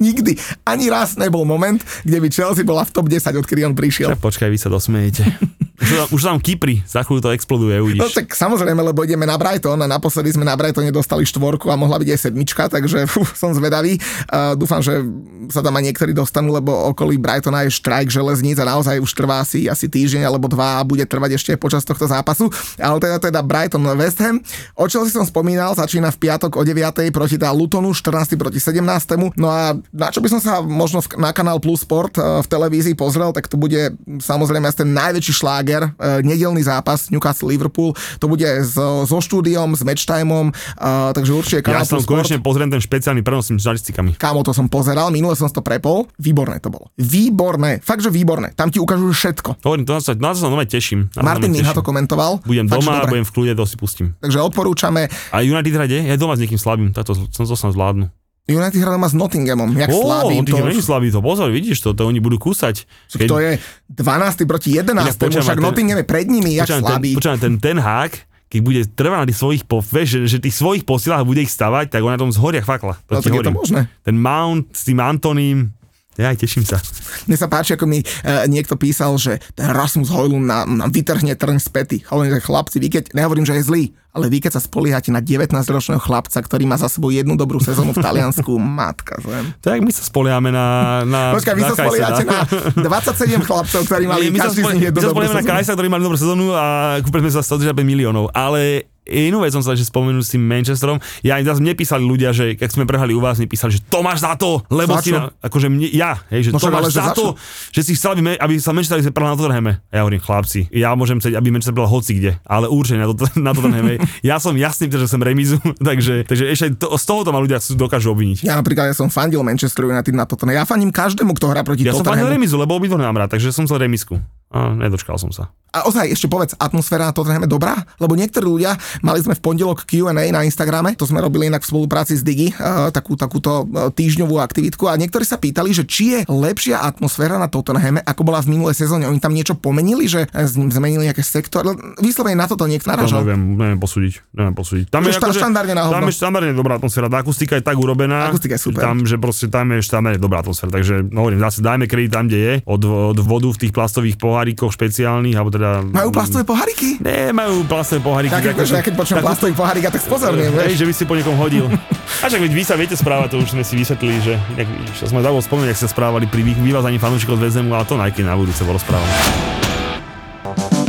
Nikdy. Ani raz nebol moment, kde by Chelsea bola v top 10, odkedy on prišiel. Počkaj, vy sa dosmejete. (laughs) Už, už tam Kypri, za chvíľu to exploduje, uvidíš. No tak samozrejme, lebo ideme na Brighton a naposledy sme na Brightone dostali štvorku a mohla byť aj sedmička, takže (laughs) fú, som zvedavý. Uh, dúfam, že sa tam aj niektorí dostanú, lebo okolí Brightona je štrajk železníc a naozaj už trvá asi, asi týždeň alebo dva a bude trvať ešte počas tohto zápasu. Ale teda teda Brighton West Ham. O si som spomínal, začína v piatok o 9. proti teda Lutonu, 14. proti 17. No a na čo by som sa možno na kanál Plus Sport uh, v televízii pozrel, tak to bude samozrejme ten najväčší šláger Gallagher, uh, nedelný zápas Newcastle Liverpool, to bude so, so štúdiom, s matchtimeom, uh, takže určite kanál Ja som konečne pozriem ten špeciálny prenos s žurnalistikami. Kámo, to som pozeral, minule som to prepol, výborné to bolo. Výborné, fakt, že výborné. Tam ti ukážu všetko. Hovorím, to sa, na sa nové teším. Na Martin Minha to komentoval. Budem fakt, doma, budem v kľude, to si pustím. Takže odporúčame. A United hrade? Ja doma s niekým slabým, to, to, to, to som zvládnu. United hrá doma s Nottinghamom, jak oh, slabý. To... slabý, to pozor, vidíš to, to oni budú kúsať. Keď... To je 12 proti 11, ja, však ten, Nottingham je pred nimi, jak slabý. Počúvam, ten, ten hák, keď bude trvať na tých svojich, po, že, že tých svojich posilách bude ich stavať, tak on na tom zhoria fakla. To no, tak je to možné. Ten Mount s tým Antoným, ja aj teším sa. Mne sa páči, ako mi e, niekto písal, že ten Rasmus Hojlund nám, nám vytrhne trň z pety. Hovorím, že chlapci, vy keď, nehovorím, že je zlý, ale vy keď sa spoliehate na 19-ročného chlapca, ktorý má za sebou jednu dobrú sezónu v Taliansku, (laughs) matka zem. Tak my sa spoliehame na... na Počkaj, vy sa spoliehate na 27 chlapcov, ktorí mali my každý z nich jednu dobrú sezónu. My sa spoliehame na Kajsa, ktorý mali dobrú sezónu a kúpili sme sa 135 miliónov, ale inú vec som sa ešte spomenul s tým Manchesterom. Ja aj zase mne písali ľudia, že keď sme prehali u vás, mi písali, že to máš za to, lebo za si na, akože mne, ja, hej, že no to máš za, za to, že si chcel, aby, aby sa Manchester prehal na Tottenhame. A ja hovorím, chlapci, ja môžem chcieť, aby Manchester bral hoci kde, ale určite na, to, (laughs) na Tottenhame. ja som jasný, že som remizu, (laughs) takže, takže ešte to, z toho to ma ľudia dokážu obviniť. Ja napríklad ja som fandil Manchester United na Tottenham. Ja fandím každému, kto hrá proti ja Tottenhamu. Ja som fandil remizu, lebo obidvoch nám rád, takže som chcel remisku. A nedočkal som sa. A ozaj, ešte povedz, atmosféra na Tottenhame dobrá? Lebo niektorí ľudia, mali sme v pondelok Q&A na Instagrame, to sme robili inak v spolupráci s Digi, uh, takú, takúto uh, týždňovú aktivitku a niektorí sa pýtali, že či je lepšia atmosféra na Tottenhame, ako bola v minulej sezóne. Oni tam niečo pomenili, že zmenili nejaké sektor. Vyslovene na toto niekto naražal. To neviem, neviem posúdiť. Neviem posúdiť. Tam je, akože, štandardne na Tam je štandardne dobrá atmosféra. Tá akustika je tak urobená. Akustika je super. Tam, že proste tam je štandardne dobrá atmosféra. Takže no, hovorím, zase dajme kredit tam, kde je. Od, od vodu v tých plastových pohárikoch špeciálnych, alebo teda... Majú plastové poháriky? Ne, majú plastové poháriky. Tak, akože, keď počujem plastových pohárika, tak spozorňujem, vieš. že by si po niekom hodil. A však vy sa viete správať, to už sme si vysvetlili, že nejak, sme dávali spomenúť, ak sa správali pri vyvázaní fanúšikov z VZMu, ale to najký na budúce bolo správané.